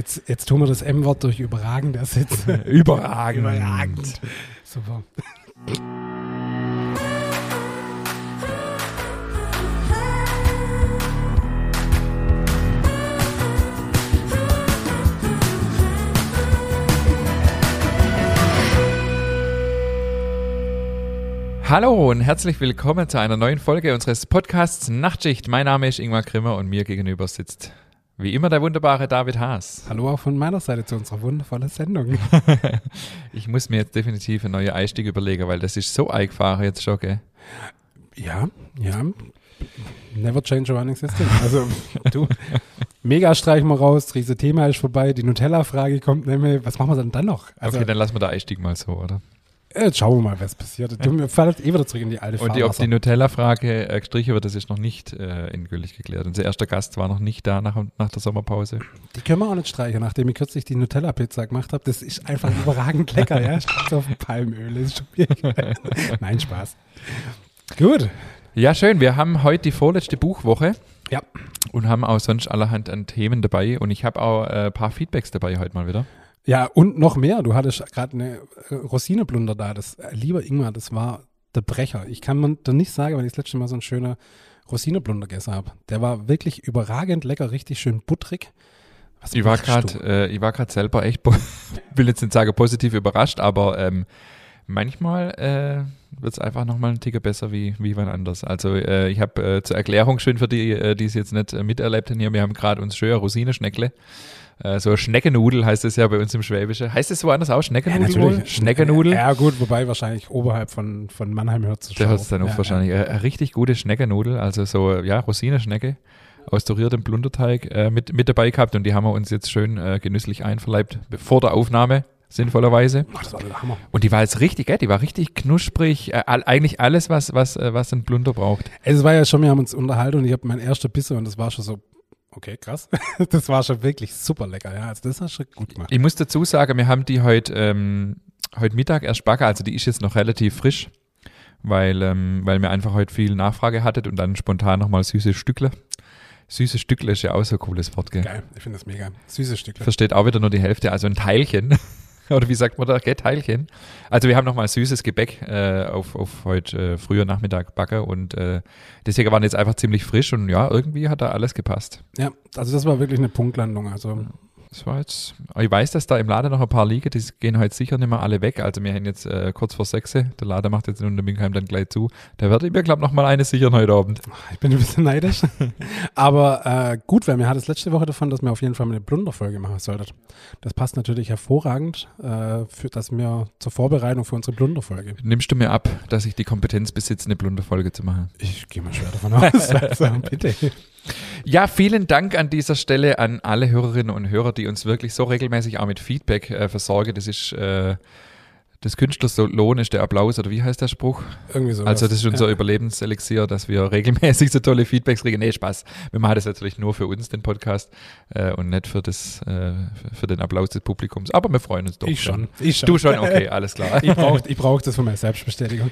Jetzt, jetzt tun wir das M-Wort durch überragend ersetzen. Überragend. überragend. Super. Hallo und herzlich willkommen zu einer neuen Folge unseres Podcasts Nachtschicht. Mein Name ist Ingmar Grimmer und mir gegenüber sitzt wie immer der wunderbare David Haas. Hallo auch von meiner Seite zu unserer wundervollen Sendung. ich muss mir jetzt definitiv einen neuen Einstieg überlegen, weil das ist so eingefahren jetzt schon, gell? Ja, ja. Never change a running system. Also, du, mega streichen wir raus, riese Thema ist vorbei, die Nutella-Frage kommt nämlich, was machen wir denn dann noch? Also, okay, dann lassen wir den Einstieg mal so, oder? Jetzt schauen wir mal, was passiert. Du ja. fällt eh wieder zurück in die alte Und die, ob die Nutella-Frage äh, gestrichen wird, das ist noch nicht äh, endgültig geklärt. Unser erster Gast war noch nicht da nach, nach der Sommerpause. Die können wir auch nicht streichen, nachdem ich kürzlich die Nutella-Pizza gemacht habe. Das ist einfach überragend lecker, ja. Steht auf Palmöl. Ist schon Nein, Spaß. Gut. Ja, schön. Wir haben heute die vorletzte Buchwoche. Ja. Und haben auch sonst allerhand an Themen dabei. Und ich habe auch ein äh, paar Feedbacks dabei heute mal wieder. Ja, und noch mehr. Du hattest gerade eine äh, Rosineblunder da. Das, äh, lieber Ingmar, das war der Brecher. Ich kann man da nicht sagen, weil ich das letzte Mal so einen schönen Rosineblunder gegessen habe. Der war wirklich überragend lecker, richtig schön butterig. Was ich war gerade, äh, ich war gerade selber echt, will jetzt nicht sagen positiv überrascht, aber ähm, manchmal äh, wird es einfach nochmal ein Ticker besser wie, wie wann anders. Also äh, ich habe äh, zur Erklärung schön für die, äh, die es jetzt nicht miterlebt haben hier, wir haben gerade uns schön Rosinenschneckle so Schneckenudel heißt es ja bei uns im Schwäbische. Heißt es woanders auch Schneckenudel? Ja, natürlich. Schneckenudel? Ja, gut, wobei wahrscheinlich oberhalb von, von Mannheim hört es schon. Der hört es dann auch ja, wahrscheinlich. Ja. Eine richtig gute Schneckenudel, also so, ja, Rosinenschnecke aus duriertem Blunderteig äh, mit, mit dabei gehabt und die haben wir uns jetzt schön äh, genüsslich einverleibt vor der Aufnahme sinnvollerweise. Ach, das war der Hammer. Und die war jetzt richtig, äh, die war richtig knusprig, äh, eigentlich alles, was, was, äh, was ein Blunder braucht. Es war ja schon, wir haben uns unterhalten und ich habe mein erster Bisse und das war schon so, Okay, krass. Das war schon wirklich super lecker. Ja, also das hast du schon gut gemacht. Ich muss dazu sagen, wir haben die heute, ähm, heute Mittag erst backen. Also die ist jetzt noch relativ frisch, weil, ähm, weil wir einfach heute viel Nachfrage hattet und dann spontan nochmal süße Stückle. Süße Stückle ist ja auch so ein cooles Wort, gell? Geil, ich finde das mega. Süße Stückle. Versteht auch wieder nur die Hälfte, also ein Teilchen. Oder wie sagt man da? Gell, Teilchen. Also wir haben nochmal süßes Gebäck äh, auf, auf heute äh, früher Nachmittag backe und äh, deswegen waren jetzt einfach ziemlich frisch und ja, irgendwie hat da alles gepasst. Ja, also das war wirklich eine Punktlandung. Also das war jetzt, ich weiß, dass da im Laden noch ein paar liegen, die gehen heute sicher nicht mehr alle weg. Also wir haben jetzt äh, kurz vor sechs, der Laden macht jetzt in Unterminkheim dann gleich zu. Da werde ich mir, glaube ich, noch mal eine sichern heute Abend. Ich bin ein bisschen neidisch. Aber äh, gut, weil mir hat es letzte Woche davon, dass wir auf jeden Fall mal eine Blunderfolge machen sollten. Das passt natürlich hervorragend, äh, für, dass wir zur Vorbereitung für unsere Blunderfolge. Nimmst du mir ab, dass ich die Kompetenz besitze, eine Blunderfolge zu machen? Ich gehe mal schwer davon aus. also, bitte. Ja, vielen Dank an dieser Stelle an alle Hörerinnen und Hörer, die uns wirklich so regelmäßig auch mit Feedback äh, versorgen. Das ist äh, des Künstlers Lohn ist der Applaus oder wie heißt der Spruch? Irgendwie so. Also das ist unser ja. Überlebenselixier, dass wir regelmäßig so tolle Feedbacks kriegen. Nee, Spaß. Wir machen das natürlich nur für uns, den Podcast, äh, und nicht für, das, äh, für den Applaus des Publikums. Aber wir freuen uns doch. Ich schon. Ich schon. Du schon, okay, alles klar. ich brauche ich brauch das für meine Selbstbestätigung.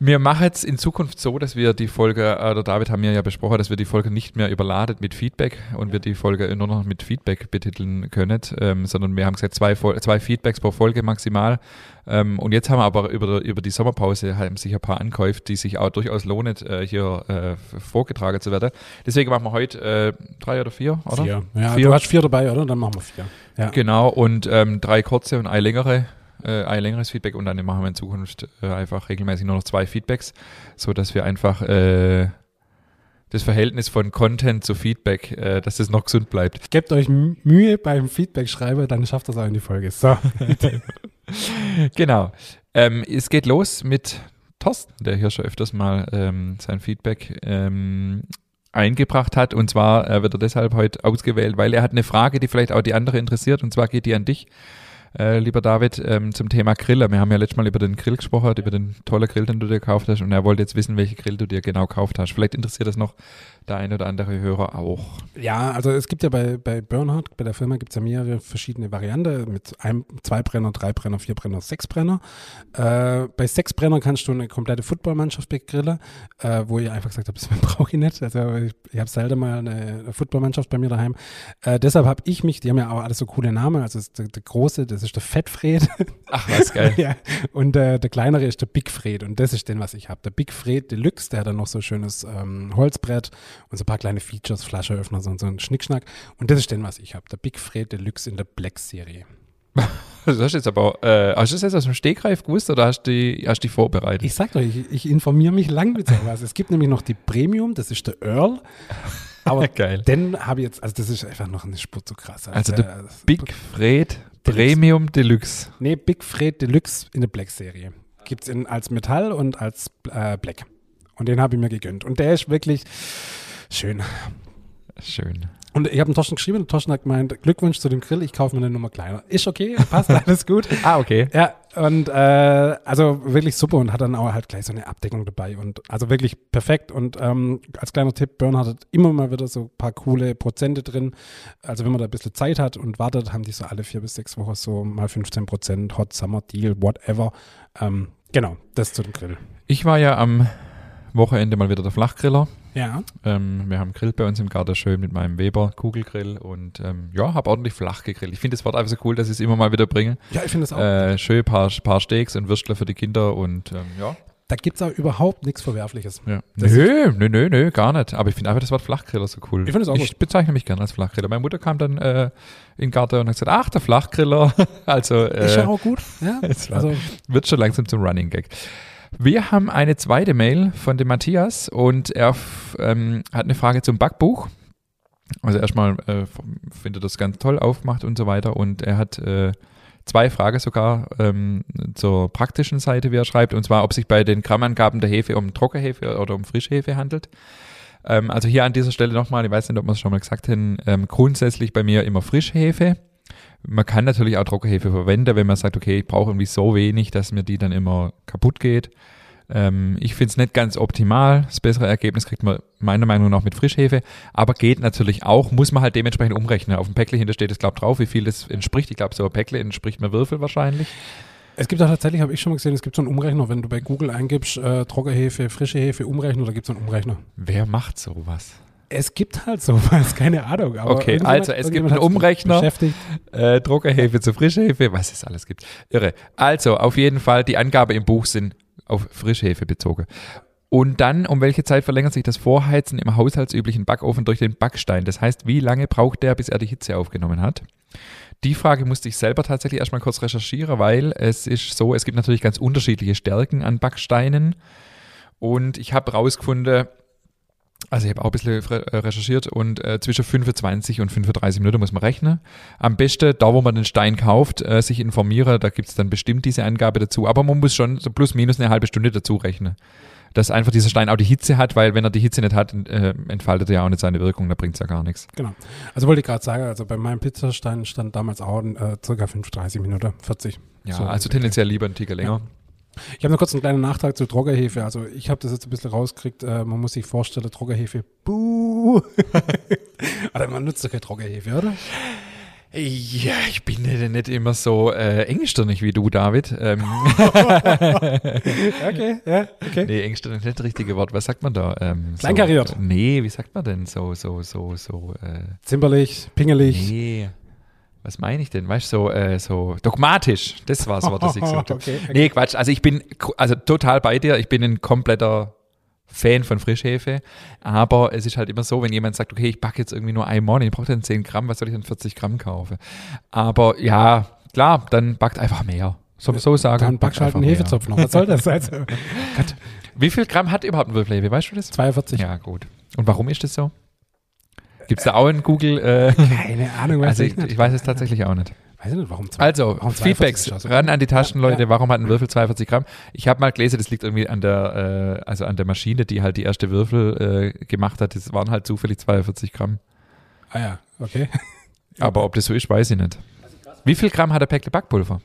Wir machen es in Zukunft so, dass wir die Folge, äh, oder David haben wir ja besprochen, dass wir die Folge nicht mehr überladet mit Feedback und wir die Folge nur noch mit Feedback betiteln können, ähm, sondern wir haben gesagt, zwei, zwei Feedbacks pro Folge maximal. Ähm, und jetzt haben wir aber über, über die Sommerpause haben sich ein paar Ankäufe, die sich auch durchaus lohnen, äh, hier äh, vorgetragen zu werden. Deswegen machen wir heute äh, drei oder vier, oder? Vier. Ja, vier. du hast vier dabei, oder? Dann machen wir vier. Ja. Genau, und ähm, drei kurze und eine längere äh, ein längeres Feedback und dann machen wir in Zukunft äh, einfach regelmäßig nur noch zwei Feedbacks, so dass wir einfach äh, das Verhältnis von Content zu Feedback, äh, dass es noch gesund bleibt. Gebt euch Mühe beim Feedback-Schreiben, dann schafft das auch in die Folge. So. genau. Ähm, es geht los mit Thorsten, der hier schon öfters mal ähm, sein Feedback ähm, eingebracht hat. Und zwar äh, wird er deshalb heute ausgewählt, weil er hat eine Frage, die vielleicht auch die andere interessiert. Und zwar geht die an dich. Äh, lieber David, ähm, zum Thema Griller. Wir haben ja letztes Mal über den Grill gesprochen, über den tollen Grill, den du dir gekauft hast. Und er wollte jetzt wissen, welche Grill du dir genau gekauft hast. Vielleicht interessiert das noch der ein oder andere Hörer auch. Ja, also es gibt ja bei, bei Bernhard, bei der Firma gibt es ja mehrere verschiedene Varianten mit einem, zwei Brenner, drei Brenner, vier Brenner, sechs Brenner. Äh, bei sechs Brenner kannst du eine komplette Footballmannschaft begrillen, äh, wo ich einfach gesagt habe, das brauche ich nicht. Also ich, ich habe selten mal eine, Footballmannschaft bei mir daheim. Äh, deshalb habe ich mich, die haben ja auch alles so coole Namen, also der, der große, das ist der Fettfred. Ach, was geil. ja, und äh, der kleinere ist der Big Fred und das ist den, was ich habe. Der Big Fred Deluxe, der hat dann noch so ein schönes ähm, Holzbrett und so ein paar kleine Features, Flascheöffner, so, so ein Schnickschnack. Und das ist den, was ich habe. Der Big Fred Deluxe in der Black-Serie. Das hast du jetzt aber, äh, hast du das jetzt aus dem Stegreif gewusst oder hast du die, hast die vorbereitet? Ich sag doch, ich, ich informiere mich lang mit sowas. es gibt nämlich noch die Premium, das ist der Earl. Aber Geil. den habe ich jetzt, also das ist einfach noch eine Spur zu krass. Also der, der Big Fred Premium Deluxe. Nee, Big Fred Deluxe in der Black-Serie. Gibt es als Metall und als äh, Black. Und den habe ich mir gegönnt. Und der ist wirklich schön. Schön. Und ich habe einen Torsten geschrieben und Torsten hat gemeint, Glückwunsch zu dem Grill, ich kaufe mir eine Nummer kleiner. Ist okay, passt, alles gut. Ah, okay. Ja, und äh, also wirklich super und hat dann auch halt gleich so eine Abdeckung dabei und also wirklich perfekt. Und ähm, als kleiner Tipp, Burn hat immer mal wieder so ein paar coole Prozente drin. Also wenn man da ein bisschen Zeit hat und wartet, haben die so alle vier bis sechs Wochen so mal 15 Prozent, Hot Summer Deal, whatever. Ähm, genau, das zu dem Grill. Ich war ja am Wochenende mal wieder der Flachgriller. Ja. Ähm, wir haben Grill bei uns im Garten schön mit meinem Weber Kugelgrill und ähm, ja, habe ordentlich flach gegrillt. Ich finde das Wort einfach so cool, dass ich es immer mal wieder bringe. Ja, ich finde es auch. Äh, schön paar, paar Steaks und Würstler für die Kinder und ähm, ja. Da gibt es auch überhaupt nichts Verwerfliches. ja. Das Nö, nö, nö, nö, gar nicht. Aber ich finde einfach das Wort Flachgriller so cool. Ich finde es auch Ich bezeichne mich gerne als Flachgriller. Meine Mutter kam dann äh, in den Garten und hat gesagt, ach, der Flachgriller. also Ist ja äh, auch gut. Ja, also wird schon langsam zum Running Gag. Wir haben eine zweite Mail von dem Matthias und er ähm, hat eine Frage zum Backbuch. Also erstmal äh, findet das ganz toll aufgemacht und so weiter und er hat äh, zwei Fragen sogar ähm, zur praktischen Seite, wie er schreibt, und zwar, ob sich bei den Grammangaben der Hefe um Trockenhefe oder um Frischhefe handelt. Ähm, also hier an dieser Stelle nochmal, ich weiß nicht, ob wir es schon mal gesagt haben, ähm, grundsätzlich bei mir immer Frischhefe. Man kann natürlich auch Trockenhefe verwenden, wenn man sagt, okay, ich brauche irgendwie so wenig, dass mir die dann immer kaputt geht. Ähm, ich finde es nicht ganz optimal. Das bessere Ergebnis kriegt man meiner Meinung nach mit Frischhefe, aber geht natürlich auch, muss man halt dementsprechend umrechnen. Auf dem Päckle hinter steht es, glaube drauf, wie viel das entspricht. Ich glaube, so ein Päckle entspricht mir Würfel wahrscheinlich. Es gibt auch tatsächlich, habe ich schon mal gesehen, es gibt so einen Umrechner, wenn du bei Google eingibst, äh, Trockenhefe, frische Hefe, Umrechner, da gibt es einen Umrechner. Wer macht sowas? Es gibt halt sowas, keine Ahnung. Aber Okay, also es gibt einen Umrechner. Äh, Druckerhefe zu Frischhefe, was es alles gibt. Irre. Also, auf jeden Fall, die Angabe im Buch sind auf Frischhefe bezogen. Und dann, um welche Zeit verlängert sich das Vorheizen im haushaltsüblichen Backofen durch den Backstein? Das heißt, wie lange braucht der, bis er die Hitze aufgenommen hat? Die Frage musste ich selber tatsächlich erstmal kurz recherchieren, weil es ist so, es gibt natürlich ganz unterschiedliche Stärken an Backsteinen. Und ich habe rausgefunden, also ich habe auch ein bisschen äh, recherchiert und äh, zwischen 25 und 35 Minuten muss man rechnen. Am besten, da wo man den Stein kauft, äh, sich informieren, da gibt es dann bestimmt diese Angabe dazu. Aber man muss schon so plus minus eine halbe Stunde dazu rechnen. Dass einfach dieser Stein auch die Hitze hat, weil wenn er die Hitze nicht hat, äh, entfaltet er ja auch nicht seine Wirkung, da bringt es ja gar nichts. Genau. Also wollte ich gerade sagen, also bei meinem Pizzastein stand damals auch äh, circa 35 Minuten, 40. Ja, So, also tendenziell lieber einen Ticker länger. Ich habe noch kurz einen kleinen Nachtrag zu Trockenhefe. Also ich habe das jetzt ein bisschen rausgekriegt. Äh, man muss sich vorstellen, Trockenhefe, buh. Oder man nutzt doch keine Trockenhefe, oder? Ja, ich bin ja nicht immer so äh, engstirnig wie du, David. Ähm, Okay, ja, okay. nee, engstirnig ist nicht das richtige Wort. Was sagt man da? Ähm, so, Kleinkariert. äh, nee, wie sagt man denn so, so, so, so, äh, Zimperlich, pingelig. Nee. Was meine ich denn? Weißt du, so, äh, so dogmatisch. Das war das Wort, das ich gesucht habe. Okay, okay. Nee, Quatsch. Also ich bin also total bei dir. Ich bin ein kompletter Fan von Frischhefe. Aber es ist halt immer so, wenn jemand sagt, okay, ich backe jetzt irgendwie nur einmal, ich brauche dann 10 Gramm, was soll ich denn 40 Gramm kaufen? Aber ja, klar, dann backt einfach mehr. So, so sagen. Dann backst du halt einen. Hefezopf noch. Was soll das? Also, Wie viel Gramm hat überhaupt ein Würfelhefe? Weißt du das? 42. Ja, gut. Und warum ist das so? Gibt es da auch in Google? Äh, Keine Ahnung, weiß also ich ich, nicht. ich weiß es tatsächlich auch nicht. Weiß ich nicht, warum zwei- Also, warum 42 Feedbacks ran an die Taschen, Ja, Leute. ja. Warum hat ein Würfel 42 Gramm? Ich habe mal gelesen, das liegt irgendwie an der, äh, also an der Maschine, die halt die erste Würfel äh, gemacht hat. Das waren halt zufällig 42 Gramm. Ah ja, okay. Aber ob das so ist, weiß ich nicht. Wie viel Gramm hat der Päckle Backpulver?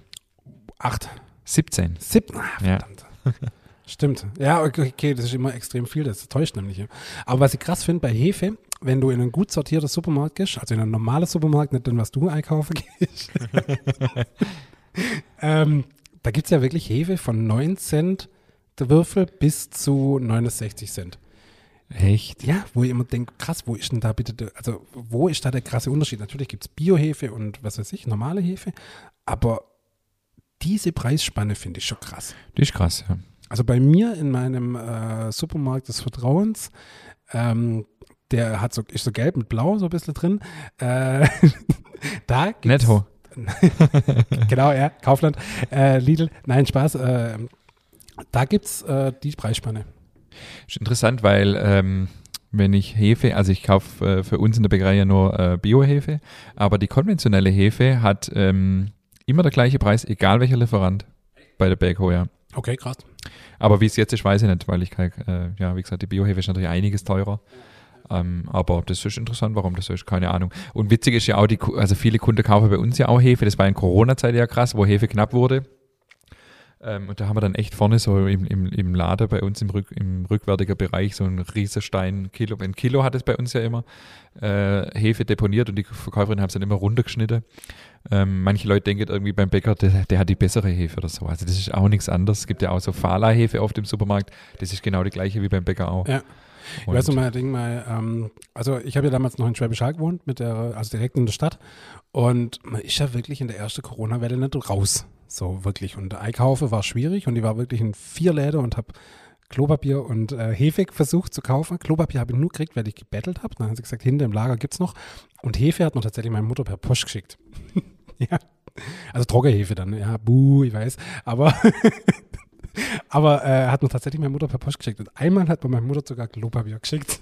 Acht. 17. Sieben. Ah, Ja. verdammt. Stimmt. Ja, okay, das ist immer extrem viel, das täuscht nämlich. ja. Aber was ich krass finde bei Hefe, wenn du in einen gut sortierten Supermarkt gehst, also in einen normalen Supermarkt, nicht den, was du einkaufen gehst, ähm, da gibt es ja wirklich Hefe von 9 Cent der Würfel bis zu 69 Cent. Echt? Ja, wo ich immer denke, krass, wo ist denn da bitte, der, also wo ist da der krasse Unterschied? Natürlich gibt es Biohefe und was weiß ich, normale Hefe, aber diese Preisspanne finde ich schon krass. Die ist krass, ja. Also bei mir in meinem äh, Supermarkt des Vertrauens, ähm, der hat so, ist so gelb mit blau so ein bisschen drin, äh, da gibt's, Netto. genau, ja, Kaufland, äh, Lidl, nein, Spaß, äh, da gibt es die Preisspanne. Ist interessant, weil ähm, wenn ich Hefe, also ich kaufe äh, für uns in der Bäckerei ja nur äh, Biohefe, aber die konventionelle Hefe hat ähm, immer der gleiche Preis, egal welcher Lieferant bei der Bäckerei. Ja. Okay, krass. Aber wie es jetzt ist, weiß ich nicht, weil ich, äh, ja, wie gesagt, die Biohefe ist natürlich einiges teurer. Ähm, aber das ist interessant, warum das so ist, keine Ahnung. Und witzig ist ja auch, die, also viele Kunden kaufen bei uns ja auch Hefe. Das war in Corona-Zeit ja krass, wo Hefe knapp wurde. Ähm, und da haben wir dann echt vorne so im, im, im Lader bei uns im, Rück, im rückwärtigen Bereich so einen Riesenstein, Kilo, ein Kilo hat es bei uns ja immer, äh, Hefe deponiert und die Verkäuferin haben es dann immer runtergeschnitten. Ähm, manche Leute denken irgendwie beim Bäcker, der, der hat die bessere Hefe oder so. Also das ist auch nichts anderes. Es gibt ja auch so Fala-Hefe auf dem Supermarkt. Das ist genau die gleiche wie beim Bäcker auch. Ja. Ich weiß noch mal, Ding mal, ähm, also ich habe ja damals noch in Schwäbisch Hall gewohnt, mit der, also direkt in der Stadt. Und man ist ja wirklich in der ersten Corona-Welle nicht raus. So wirklich. Und Einkaufe war schwierig und ich war wirklich in vier Läden und habe Klopapier und äh, Hefe versucht zu kaufen. Klopapier habe ich nur gekriegt, weil ich gebettelt habe. Dann hat sie gesagt, hinter im Lager gibt's noch. Und Hefe hat mir tatsächlich meine Mutter per Post geschickt. ja. Also Trockenhefe dann, ja, buh, ich weiß. Aber Aber äh, hat mir tatsächlich meine Mutter per Post geschickt. Und einmal hat mir meine Mutter sogar Klopapier geschickt.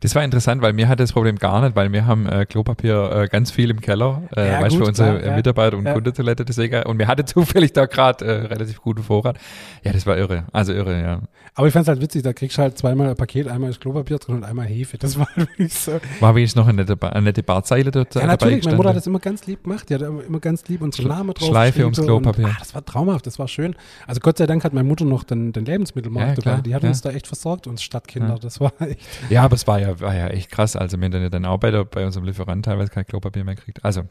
Das war interessant, weil mir hat das Problem gar nicht, weil wir haben äh, Klopapier äh, ganz viel im Keller, äh, Ja, weißt du, für unsere klar, äh, ja. Mitarbeiter und Ja. Kundentoilette, deswegen, und wir hatten zufällig da gerade äh, relativ guten Vorrat. Ja, das war irre, also irre, ja. Aber ich fand es halt witzig, da kriegst du halt zweimal ein Paket, einmal ist Klopapier drin und einmal Hefe. Das war wirklich so. War wenigstens noch eine nette, Ba- eine nette Barzeile dort Ja, dabei natürlich, meine Mutter hat das immer ganz lieb gemacht. Die hat immer ganz lieb unsere Namen drauf. Schleife ums Klopapier. Und, ah, das war traumhaft, das war schön. Also Gott sei Dank hat meine Mutter noch den, den Lebensmittelmarkt Ja, klar, Die hat ja. uns da echt versorgt, uns Stadtkinder. Ja. Das war echt. Ja, aber es war ja, war ja echt krass. Also, wenn dann, dann auch bei, der, bei unserem Lieferant teilweise kein Klopapier mehr kriegt. Also,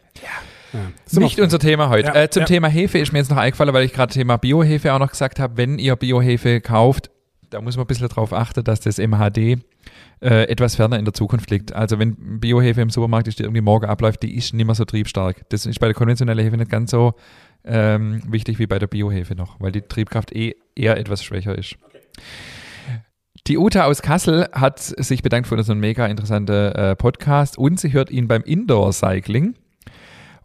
Ja. Nicht unser Thema heute. Äh, zum. Thema Hefe ist mir jetzt noch eingefallen, weil ich gerade Thema Biohefe auch noch gesagt habe. Wenn ihr Biohefe kauft, da muss man ein bisschen darauf achten, dass das MHD äh, etwas ferner in der Zukunft liegt. Also wenn Biohefe im Supermarkt ist, die irgendwie morgen abläuft, die ist nicht mehr so triebstark. Das ist bei der konventionellen Hefe nicht ganz so ähm, wichtig wie bei der Biohefe noch, weil die Triebkraft eh eher etwas schwächer ist. Die Uta aus Kassel hat sich bedankt für unseren mega interessanten äh, Podcast und sie hört ihn beim Indoor-Cycling.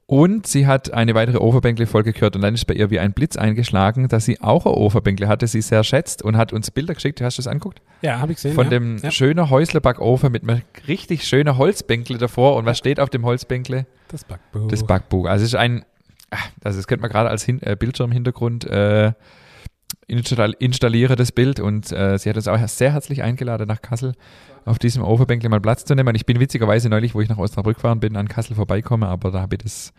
Und sie hat eine weitere Overbänkle-Folge gehört und dann ist bei ihr wie ein Blitz eingeschlagen, dass sie auch eine Overbänkle hatte, sie sehr schätzt und hat uns Bilder geschickt. Hast du das anguckt? Ja, habe ich gesehen. Von ja. dem ja. schönen Häuslebackofen mit einem richtig schönen Holzbänkle davor. Und was steht auf dem Holzbänkle? Das Backbuch. Das Backbuch. Also es ist ein, also das könnte man gerade als Hin äh, Bildschirmhintergrund äh, install installieren, das Bild. Und äh, sie hat uns auch sehr herzlich eingeladen, nach Kassel auf diesem Overbänkle mal Platz zu nehmen. Und ich bin witzigerweise neulich, wo ich nach Osnabrück gefahren bin, an Kassel vorbeikommen, aber da habe ich das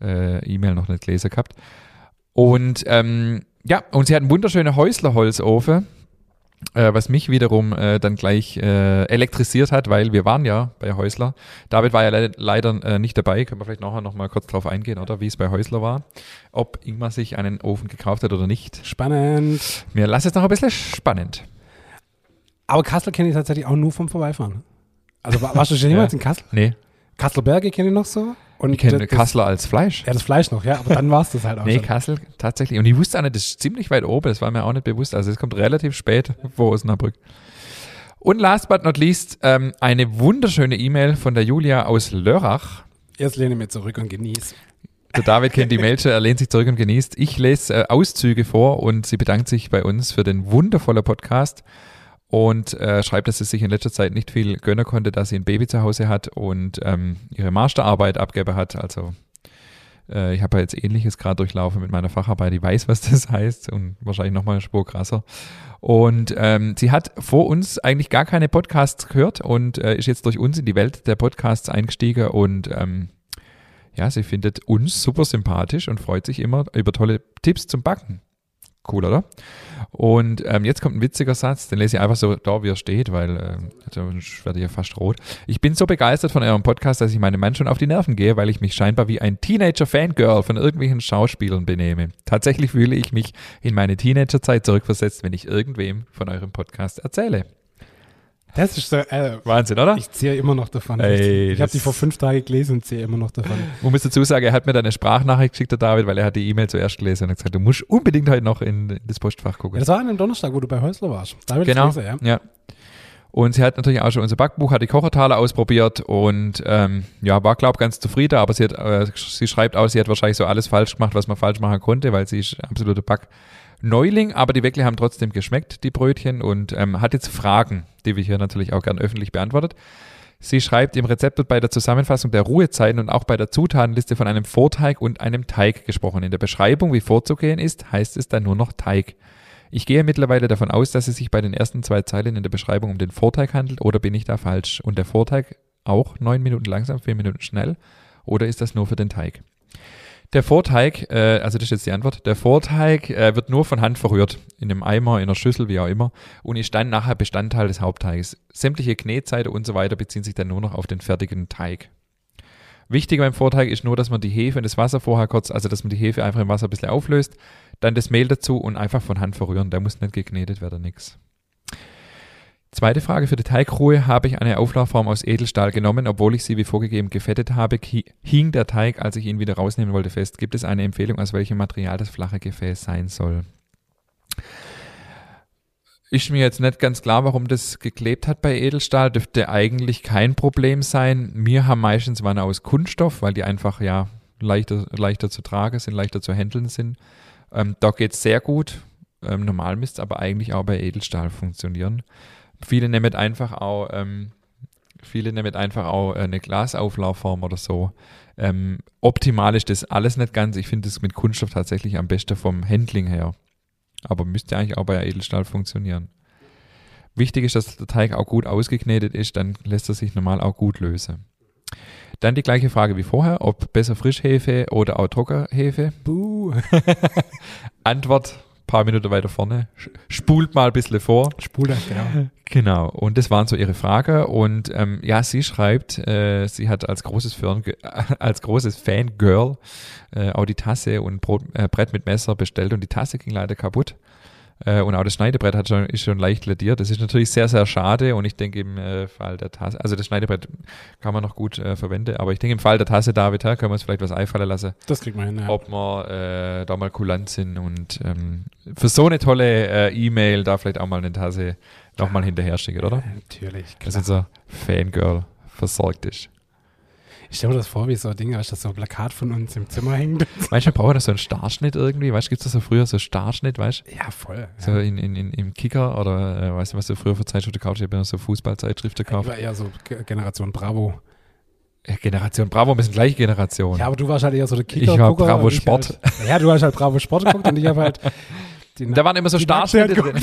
äh, E-Mail noch nicht gelesen gehabt. Und ähm, ja, und sie hat einen wunderschönen Häuslerholzofen, äh, was mich wiederum äh, dann gleich äh, elektrisiert hat, weil wir waren ja bei Häusler. David war ja le leider äh, nicht dabei. Können wir vielleicht nachher noch mal kurz drauf eingehen, oder wie es bei Häusler war. Ob Ingmar sich einen Ofen gekauft hat oder nicht. Spannend. Mir lass es noch ein bisschen spannend. Aber Kassel kenne ich tatsächlich auch nur vom Vorbeifahren. Also war- warst du schon jemals in Kassel? Nee, Kasselberge kenne ich noch so. Und ich kenne Kassler als Fleisch. Ja, das Fleisch noch, ja, aber dann war es das halt auch Nee, schon. Kassel tatsächlich. Und ich wusste auch nicht, das ist ziemlich weit oben, das war mir auch nicht bewusst. Also es kommt relativ spät vor Osnabrück. Und last but not least, ähm, eine wunderschöne E-Mail von der Julia aus Lörrach. Jetzt lehne ich mir zurück und genieße. Der David kennt die Mail schon, er lehnt sich zurück und genießt. Ich lese äh, Auszüge vor und sie bedankt sich bei uns für den wundervollen Podcast und äh, schreibt, dass sie sich in letzter Zeit nicht viel gönnen konnte, dass sie ein Baby zu Hause hat und ähm, ihre Masterarbeit abgeben hat. Also äh, ich habe ja jetzt ähnliches gerade durchlaufen mit meiner Facharbeit. Ich weiß, was das heißt und wahrscheinlich nochmal eine Spur krasser. Und ähm, sie hat vor uns eigentlich gar keine Podcasts gehört und äh, ist jetzt durch uns in die Welt der Podcasts eingestiegen und ähm, ja, sie findet uns super sympathisch und freut sich immer über tolle Tipps zum Backen. Cool, oder? Und ähm, jetzt kommt ein witziger Satz, den lese ich einfach so da, wie er steht, weil ähm, ich werde ja fast rot. Ich bin so begeistert von eurem Podcast, dass ich meinem Mann schon auf die Nerven gehe, weil ich mich scheinbar wie ein Teenager-Fangirl von irgendwelchen Schauspielern benehme. Tatsächlich fühle ich mich in meine Teenagerzeit zurückversetzt, wenn ich irgendwem von eurem Podcast erzähle. Das ist so, äh, Wahnsinn, oder? Ich ziehe immer noch davon. Ey, ich habe die vor fünf Tagen gelesen und ziehe immer noch davon. Man muss dazu sagen, er hat mir dann eine Sprachnachricht geschickt, der David, weil er hat die E-Mail zuerst gelesen und hat gesagt, du musst unbedingt heute noch in, in das Postfach gucken. Ja, das war an einem Donnerstag, wo du bei Häusler warst. Da habe ich Genau, gelesen, ja. ja. Und sie hat natürlich auch schon unser Backbuch, hat die Kochertaler ausprobiert und ähm, ja, war, glaube ich, ganz zufrieden, aber sie, hat, äh, sie schreibt auch, sie hat wahrscheinlich so alles falsch gemacht, was man falsch machen konnte, weil sie ist absolute Backneuling, aber die Weckle haben trotzdem geschmeckt, die Brötchen, und ähm, hat jetzt Fragen, die wir hier natürlich auch gern öffentlich beantwortet. Sie schreibt, im Rezept wird bei der Zusammenfassung der Ruhezeiten und auch bei der Zutatenliste von einem Vorteig und einem Teig gesprochen. In der Beschreibung, wie vorzugehen ist, heißt es dann nur noch Teig. Ich gehe mittlerweile davon aus, dass es sich bei den ersten zwei Zeilen in der Beschreibung um den Vorteig handelt, oder bin ich da falsch? Und der Vorteig auch neun Minuten langsam, vier Minuten schnell, oder ist das nur für den Teig? Der Vorteig, äh, also das ist jetzt die Antwort, der Vorteig äh, wird nur von Hand verrührt, in einem Eimer, in einer Schüssel, wie auch immer, und ist dann nachher Bestandteil des Hauptteiges. Sämtliche Knetseite und so weiter beziehen sich dann nur noch auf den fertigen Teig. Wichtig beim Vorteig ist nur, dass man die Hefe und das Wasser vorher kurz, also dass man die Hefe einfach im Wasser ein bisschen auflöst, dann das Mehl dazu und einfach von Hand verrühren. Da muss nicht geknetet werden, nix. Zweite Frage für die Teigruhe. Habe ich eine Auflaufform aus Edelstahl genommen, obwohl ich sie wie vorgegeben gefettet habe, hi- hing der Teig, als ich ihn wieder rausnehmen wollte, fest. Gibt es eine Empfehlung, aus welchem Material das flache Gefäß sein soll? Ist mir jetzt nicht ganz klar, warum das geklebt hat bei Edelstahl. Dürfte eigentlich kein Problem sein. Wir haben meistens Wanne aus Kunststoff, weil die einfach ja leichter, leichter zu tragen sind, leichter zu handeln sind. Ähm, da geht es sehr gut. Ähm, normal müsste es aber eigentlich auch bei Edelstahl funktionieren. Viele nehmen einfach auch, ähm, viele nehmen einfach auch äh, eine Glasauflaufform oder so. Ähm, optimal ist das alles nicht ganz. Ich finde es mit Kunststoff tatsächlich am besten vom Handling her. Aber müsste eigentlich auch bei Edelstahl funktionieren. Wichtig ist, dass der Teig auch gut ausgeknetet ist, dann lässt er sich normal auch gut lösen. Dann die gleiche Frage wie vorher, ob besser Frischhefe oder auch Trockenhefe. Buh. Antwort, paar Minuten weiter vorne, spult mal ein bisschen vor. Spule, genau. Genau, und das waren so ihre Fragen. Und ähm, ja, sie schreibt, äh, sie hat als großes, Fan, als großes Fangirl äh, auch die Tasse und Brot, äh, Brett mit Messer bestellt und die Tasse ging leider kaputt. Äh, und auch das Schneidebrett hat schon, ist schon leicht lediert. Das ist natürlich sehr, sehr schade und ich denke im äh, Fall der Tasse, also das Schneidebrett kann man noch gut äh, verwenden, aber ich denke im Fall der Tasse, David, ja, können wir uns vielleicht was einfallen lassen Das kriegt man hin, ja. ob wir äh, da mal kulant sind und ähm, für so eine tolle äh, E-Mail da vielleicht auch mal eine Tasse nochmal hinterher schicken, oder? Natürlich, Dass klar. unser Fangirl versorgt ist. Ich stelle mir das vor, wie so Dinge, als das so ein Plakat von uns im Zimmer hängt. Manchmal brauchen wir da so einen Starschnitt irgendwie, weißt du, gibt es da so früher so Starschnitt, weißt du? Ja, voll. So Ja. in, in, in, im Kicker oder äh, weißt du, was du früher für Zeitschriften gekauft hast? Ich habe mir so Fußballzeitschriften Ich gekauft. war eher so Ge- Generation Bravo. Ja, Generation Bravo, wir sind gleiche Generation. Ja, aber du warst halt eher so der Kicker. Ich war Bravo ich Sport. Halt, ja, du hast halt Bravo Sport geguckt und ich habe halt. Die da waren immer so Starschnitte drin.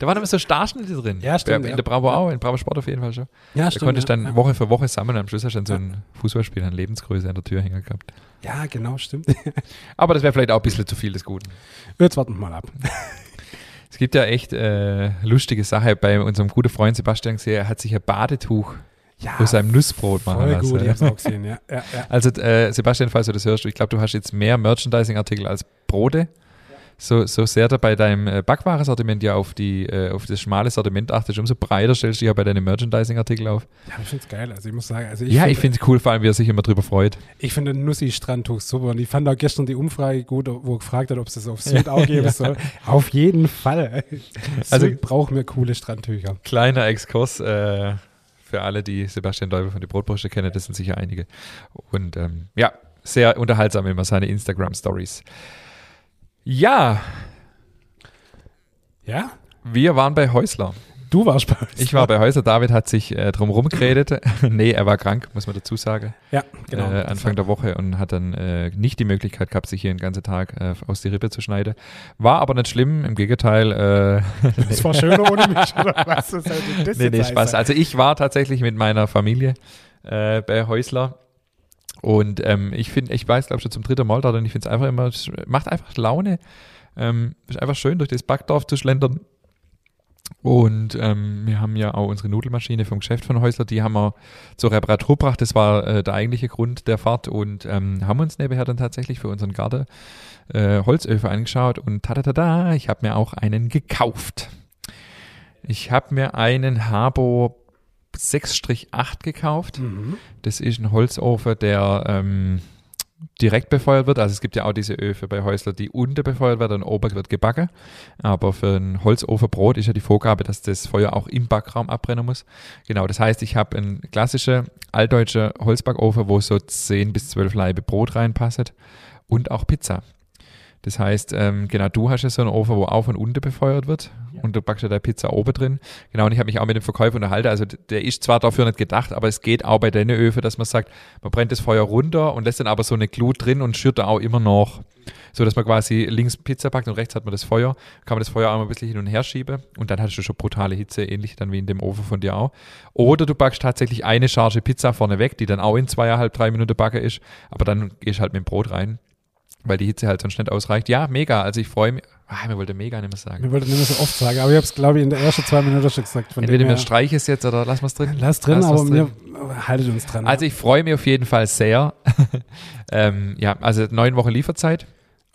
Da waren immer so Starschnitte drin. Ja, stimmt, In der Bravo auch, in Bravo Sport auf jeden Fall schon. Ja, Da stimmt. konntest du dann. Woche für Woche sammeln und am Schluss hast du dann so ein Fußballspiel an Lebensgröße an der Tür hängen gehabt. Ja, genau, stimmt. Aber das wäre vielleicht auch ein bisschen zu viel des Guten. Jetzt warten wir mal ab. Es gibt ja echt äh, lustige Sache bei unserem guten Freund Sebastian gesehen, er hat sich ein Badetuch Ja, aus seinem Nussbrot machen voll lassen. gut, ich hab's auch gesehen, ja. ja, ja. Also äh, Sebastian, falls du das hörst, ich glaube, du hast jetzt mehr Merchandising-Artikel als Brote. So, so sehr du bei deinem äh, Backwarensortiment ja auf, die, äh, auf das schmale Sortiment achtest, umso breiter stellst du ja bei deinen Merchandising-Artikel auf. Ja, ich find's geil. Also ich muss sagen, also ich ja, find- ich finde es cool, vor allem, wie er sich immer drüber freut. Ich finde Nussi-Strandtuch super und ich fand auch gestern die Umfrage gut, wo er gefragt hat, ob es das auf Süd auch geben soll. Auf jeden Fall. Also- Also brauchen wir coole Strandtücher. Kleiner Exkurs äh, für alle, die Sebastian Däubel von die Brotbrüste kennen, das sind sicher einige. Und ähm, ja, sehr unterhaltsam immer seine Instagram-Stories. Ja, Ja? wir waren bei Häusler. Du warst bei uns. Ich war bei Häusler. David hat sich äh, drum rumgeredet. nee, er war krank, muss man dazu sagen. Ja, genau. äh, Anfang der Woche und hat dann äh, nicht die Möglichkeit gehabt, sich hier den ganzen Tag äh, aus die Rippe zu schneiden. War aber nicht schlimm, im Gegenteil. Äh, Das war schöner ohne mich, oder was? Das nee, jetzt nee, heißen? Spaß. Also ich war tatsächlich mit meiner Familie äh, bei Häusler Und ähm, ich finde, ich weiß, glaube schon zum dritten Mal da, und ich finde es einfach immer, macht einfach Laune. Ähm, ist einfach schön, durch das Backdorf zu schlendern. Und ähm, wir haben ja auch unsere Nudelmaschine vom Geschäft von Häusler, die haben wir zur Reparatur gebracht. Das war äh, der eigentliche Grund der Fahrt und ähm, haben uns nebenher dann tatsächlich für unseren Garten äh, Holzöfe angeschaut und tada, ich habe mir auch einen gekauft. Ich habe mir einen Habo 6-8 gekauft. Mhm. Das ist ein Holzofen, der ähm, direkt befeuert wird. Also es gibt ja auch diese Öfe bei Häusler, die unter befeuert werden und oben wird gebacken. Aber für ein Holzofenbrot ist ja die Vorgabe, dass das Feuer auch im Backraum abbrennen muss. Genau, das heißt, ich habe einen klassischen altdeutscher Holzbackofen, wo so 10 bis 12 Laibe Brot reinpasset und auch Pizza. Das heißt, ähm, genau, du hast ja so einen Ofen, wo auf und unter befeuert wird und du backst ja deine Pizza oben drin. Genau, und ich habe mich auch mit dem Verkäufer unterhalten. Also der ist zwar dafür nicht gedacht, aber es geht auch bei den Öfen, dass man sagt, man brennt das Feuer runter und lässt dann aber so eine Glut drin und schürt da auch immer noch. So dass man quasi links Pizza packt und rechts hat man das Feuer. Kann man das Feuer auch mal ein bisschen hin und her schieben und dann hast du schon brutale Hitze, ähnlich dann wie in dem Ofen von dir auch. Oder du backst tatsächlich eine Charge Pizza vorne weg, die dann auch in zweieinhalb, drei Minuten backen ist, aber dann gehst halt mit dem Brot rein weil die Hitze halt sonst nicht ausreicht. Ja, mega. Also ich freue mich. Ah, mir wollte mega nicht mehr sagen. Mir wollte nicht mehr so oft sagen, aber ich habe es, glaube ich, in der ersten zwei Minuten schon gesagt. Von Entweder her- streichen es jetzt oder lassen wir es drin. Lass drin, Lass aber was mir haltet uns dran. Also ich freue mich auf jeden Fall sehr. ähm, ja, also neun Wochen Lieferzeit.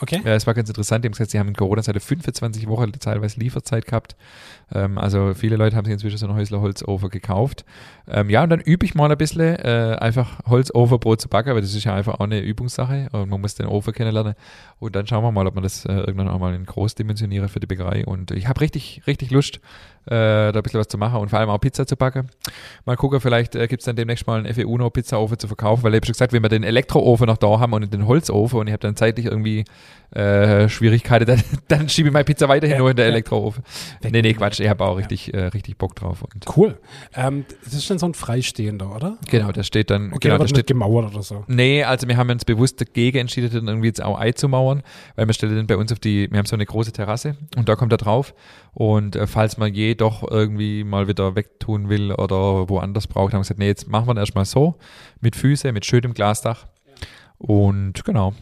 Okay. Ja, es war ganz interessant. Die haben gesagt, sie haben in Corona-Zeit 25 Wochen teilweise Lieferzeit gehabt. Ähm, also viele Leute haben sich inzwischen so einen Häusler Holzofen gekauft. Ähm, ja, und dann übe ich mal ein bisschen, äh, einfach Holzofenbrot zu backen, weil das ist ja einfach auch eine Übungssache und man muss den Ofen kennenlernen. Und dann schauen wir mal, ob man das äh, irgendwann auch mal in groß dimensionieren für die Bäckerei. Und ich habe richtig, richtig Lust, äh, da ein bisschen was zu machen und vor allem auch Pizza zu backen. Mal gucken, vielleicht äh, gibt es dann demnächst mal einen FE Uno Pizzaofen zu verkaufen, weil ich habe schon gesagt, wenn wir den Elektroofen noch da haben und den Holzofen und ich habe dann zeitlich irgendwie äh, Schwierigkeiten, dann, dann schiebe ich meine Pizza weiterhin Ja, nur in der ja. Elektroofen. Nee, nee, Quatsch, ich habe auch richtig, äh, richtig Bock drauf. Cool. Ähm, das ist dann so ein Freistehender, oder? genau, der steht dann, Okay, genau, aber steht gemauert oder so. Nee, also wir haben uns bewusst dagegen entschieden, den irgendwie jetzt auch einzumauern, weil wir stellen den bei uns auf die, wir haben so eine große Terrasse und da kommt er drauf und äh, falls man je doch irgendwie mal wieder wegtun will oder woanders braucht, haben wir gesagt, nee, jetzt machen wir ihn erstmal so, mit Füße, mit schönem Glasdach und genau,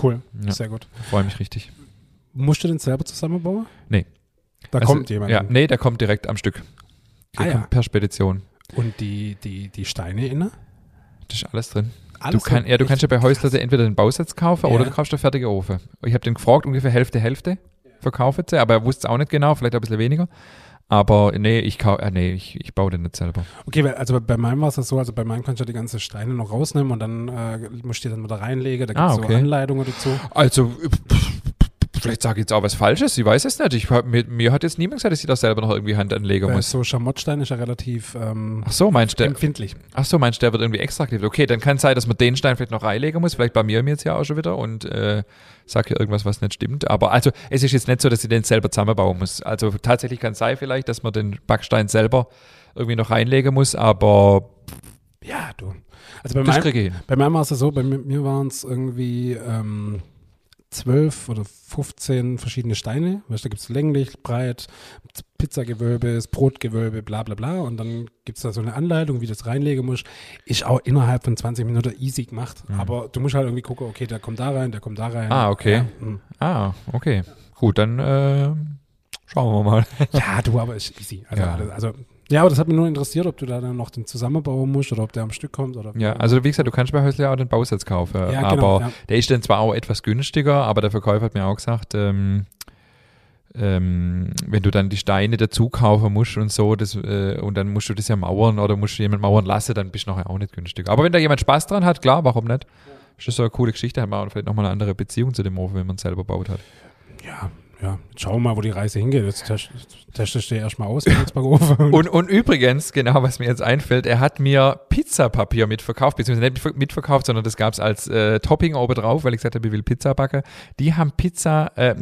Cool. Ja. Sehr gut. freue mich richtig. Musst du den selber zusammenbauen? Nee. Da Also, kommt jemand. Ja, nee, der kommt direkt am Stück. Der Ah, ja. per Spedition. Und die, die, die Steine inne? Das ist alles drin. Alles du, kann, ja, du kannst ja bei Häusler entweder den Bausatz kaufen oder Ja. du kaufst einen fertigen Ofen. Ich habe den gefragt, ungefähr Hälfte, Hälfte verkaufen sie, aber er wusste es auch nicht genau, vielleicht ein bisschen weniger. Aber nee, ich, kau äh, nee, ich, ich baue den nicht selber. Okay, also bei meinem war es so, also bei meinem kannst du die ganzen Steine noch rausnehmen und dann äh, musst du die dann wieder reinlegen. Da gibt es Ah, so okay. Anleitungen dazu. Also, vielleicht sage ich jetzt auch was Falsches, ich weiß es nicht. Ich, mir, mir hat jetzt niemand gesagt, dass ich da selber noch irgendwie Hand anlegen Weil muss. so Schamottstein ist ja relativ ähm, Ach so, meinst du, empfindlich. ach so, meinst du, der wird irgendwie extra aktiv? Okay, dann kann es sein, dass man den Stein vielleicht noch reinlegen muss. Vielleicht bei mir jetzt ja auch schon wieder und äh, sage hier irgendwas, was nicht stimmt. Aber also, es ist jetzt nicht so, dass ich den selber zusammenbauen muss. Also tatsächlich kann es sein vielleicht, dass man den Backstein selber irgendwie noch reinlegen muss, aber Ja, du. Also bei das hin. bei meinem war es ja so, bei mir, mir waren es irgendwie ähm, zwölf oder 15 verschiedene Steine. Weißt, du, da gibt es länglich, breit, Pizzagewölbe, Brotgewölbe, bla bla bla. Und dann gibt es da so eine Anleitung, wie du das reinlegen musst. Ist auch innerhalb von 20 Minuten easy gemacht. Mhm. Aber du musst halt irgendwie gucken, okay, der kommt da rein, der kommt da rein. Ah, okay. Ja, hm. Ah, okay. Gut, dann äh, schauen wir mal. ja du, aber ist easy. Also, Ja. alles- also, ja, aber das hat mich nur interessiert, ob du da dann noch den zusammenbauen musst oder ob der am Stück kommt. Oder Ja, also wie gesagt, du kannst bei Häusler auch den Bausatz kaufen. Ja, aber genau, ja. der ist dann zwar auch etwas günstiger, aber der Verkäufer hat mir auch gesagt, ähm, ähm, wenn du dann die Steine dazu kaufen musst und so, das, äh, und dann musst du das ja mauern oder musst du jemand mauern lassen, dann bist du nachher auch nicht günstiger. Aber wenn da jemand Spaß dran hat, klar, warum nicht? Ist das so eine coole Geschichte, hat man auch vielleicht nochmal eine andere Beziehung zu dem Ofen, wenn man es selber baut hat. Ja, ja. Schauen wir mal, wo die Reise hingeht. Jetzt test- testest du erstmal aus. Und, und übrigens, genau, was mir jetzt einfällt, er hat mir Pizzapapier mitverkauft, beziehungsweise nicht mitverkauft, sondern das gab es als äh, Topping oben drauf, weil ich gesagt habe, ich will Pizza backen. Die haben Pizza, äh,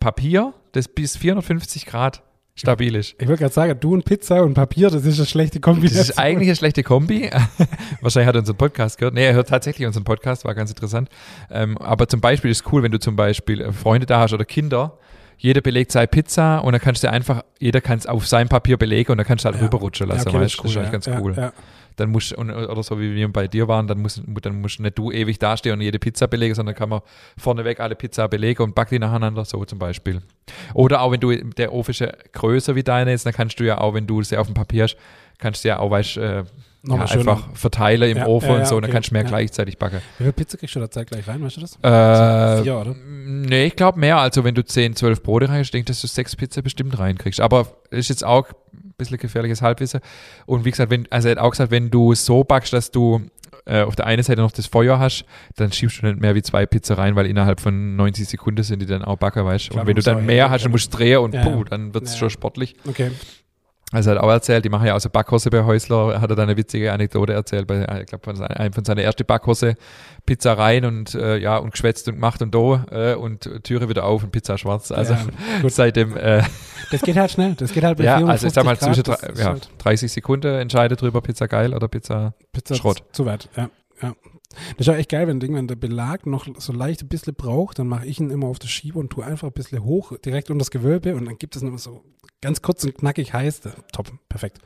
Papier, das bis 450 Grad stabil ist. Ich wollte gerade sagen, du und Pizza und Papier, das ist eine schlechte Das Kombination. ist eigentlich eine schlechte Kombi. Wahrscheinlich hat er unseren Podcast gehört. Nee, er hört tatsächlich unseren Podcast, war ganz interessant. Ähm, aber zum Beispiel ist es cool, wenn du zum Beispiel äh, Freunde da hast oder Kinder. Jeder belegt seine Pizza und dann kannst du einfach, jeder kann es auf sein Papier belegen und dann kannst du halt Ja. rüberrutschen Ja, lassen. okay, das weißt du? das ist ja. eigentlich ganz ja, cool. Ja. dann musst und, oder so wie wir bei dir waren, dann musst, dann musst nicht du ewig dastehen und jede Pizza belegen, sondern kann man vorneweg alle Pizza belegen und backen die nacheinander, so zum Beispiel. Oder auch wenn du, der Ofen ist ja größer wie deine ist, dann kannst du ja auch, wenn du sie auf dem Papier hast, kannst du ja auch, weißt, äh, ja, einfach verteilen im Ja, Ofen ja, und so, und dann okay, kannst du mehr gleichzeitig backen. Wie viel Pizza kriegst du da Zeit gleich rein, weißt du das? Äh, Vier, oder? Nee, ich glaube mehr. Also wenn du 10, 12 Brote reinst, denke ich, dass du sechs Pizza bestimmt reinkriegst. Aber ist jetzt auch ein bisschen gefährliches Halbwissen. Und wie gesagt, wenn, also er hat auch gesagt, wenn du so backst, dass du äh, auf der einen Seite noch das Feuer hast, dann schiebst du nicht mehr wie zwei Pizza rein, weil innerhalb von 90 Sekunden sind die dann auch backer, weißt du. Und wenn du du dann mehr hast und können. musst drehen und puh, dann wird es schon sportlich. Okay. Also er hat auch erzählt, die machen ja auch so Backkurse bei Häusler, hat er da eine witzige Anekdote erzählt, bei, ich glaube, von seiner- einem von seiner ersten Backkurse, Pizza rein und äh, ja, und geschwätzt und gemacht und da äh, und Türe wieder auf und Pizza schwarz. Also Ja, seitdem, äh, Das geht halt schnell. Das geht halt bei ja, 450 also ich sag mal, Grad, zwischen ist ja, halt 30 Sekunden entscheidet drüber, Pizza geil oder Pizza. Pizza Schrott. Zu weit, ja. ja. Das ist ja echt geil, wenn, wenn der Belag noch so leicht ein bisschen braucht, dann mache ich ihn immer auf das Schieber und tue einfach ein bisschen hoch, direkt unter das Gewölbe und dann gibt es noch so ganz kurz und knackig heiß. Top, perfekt.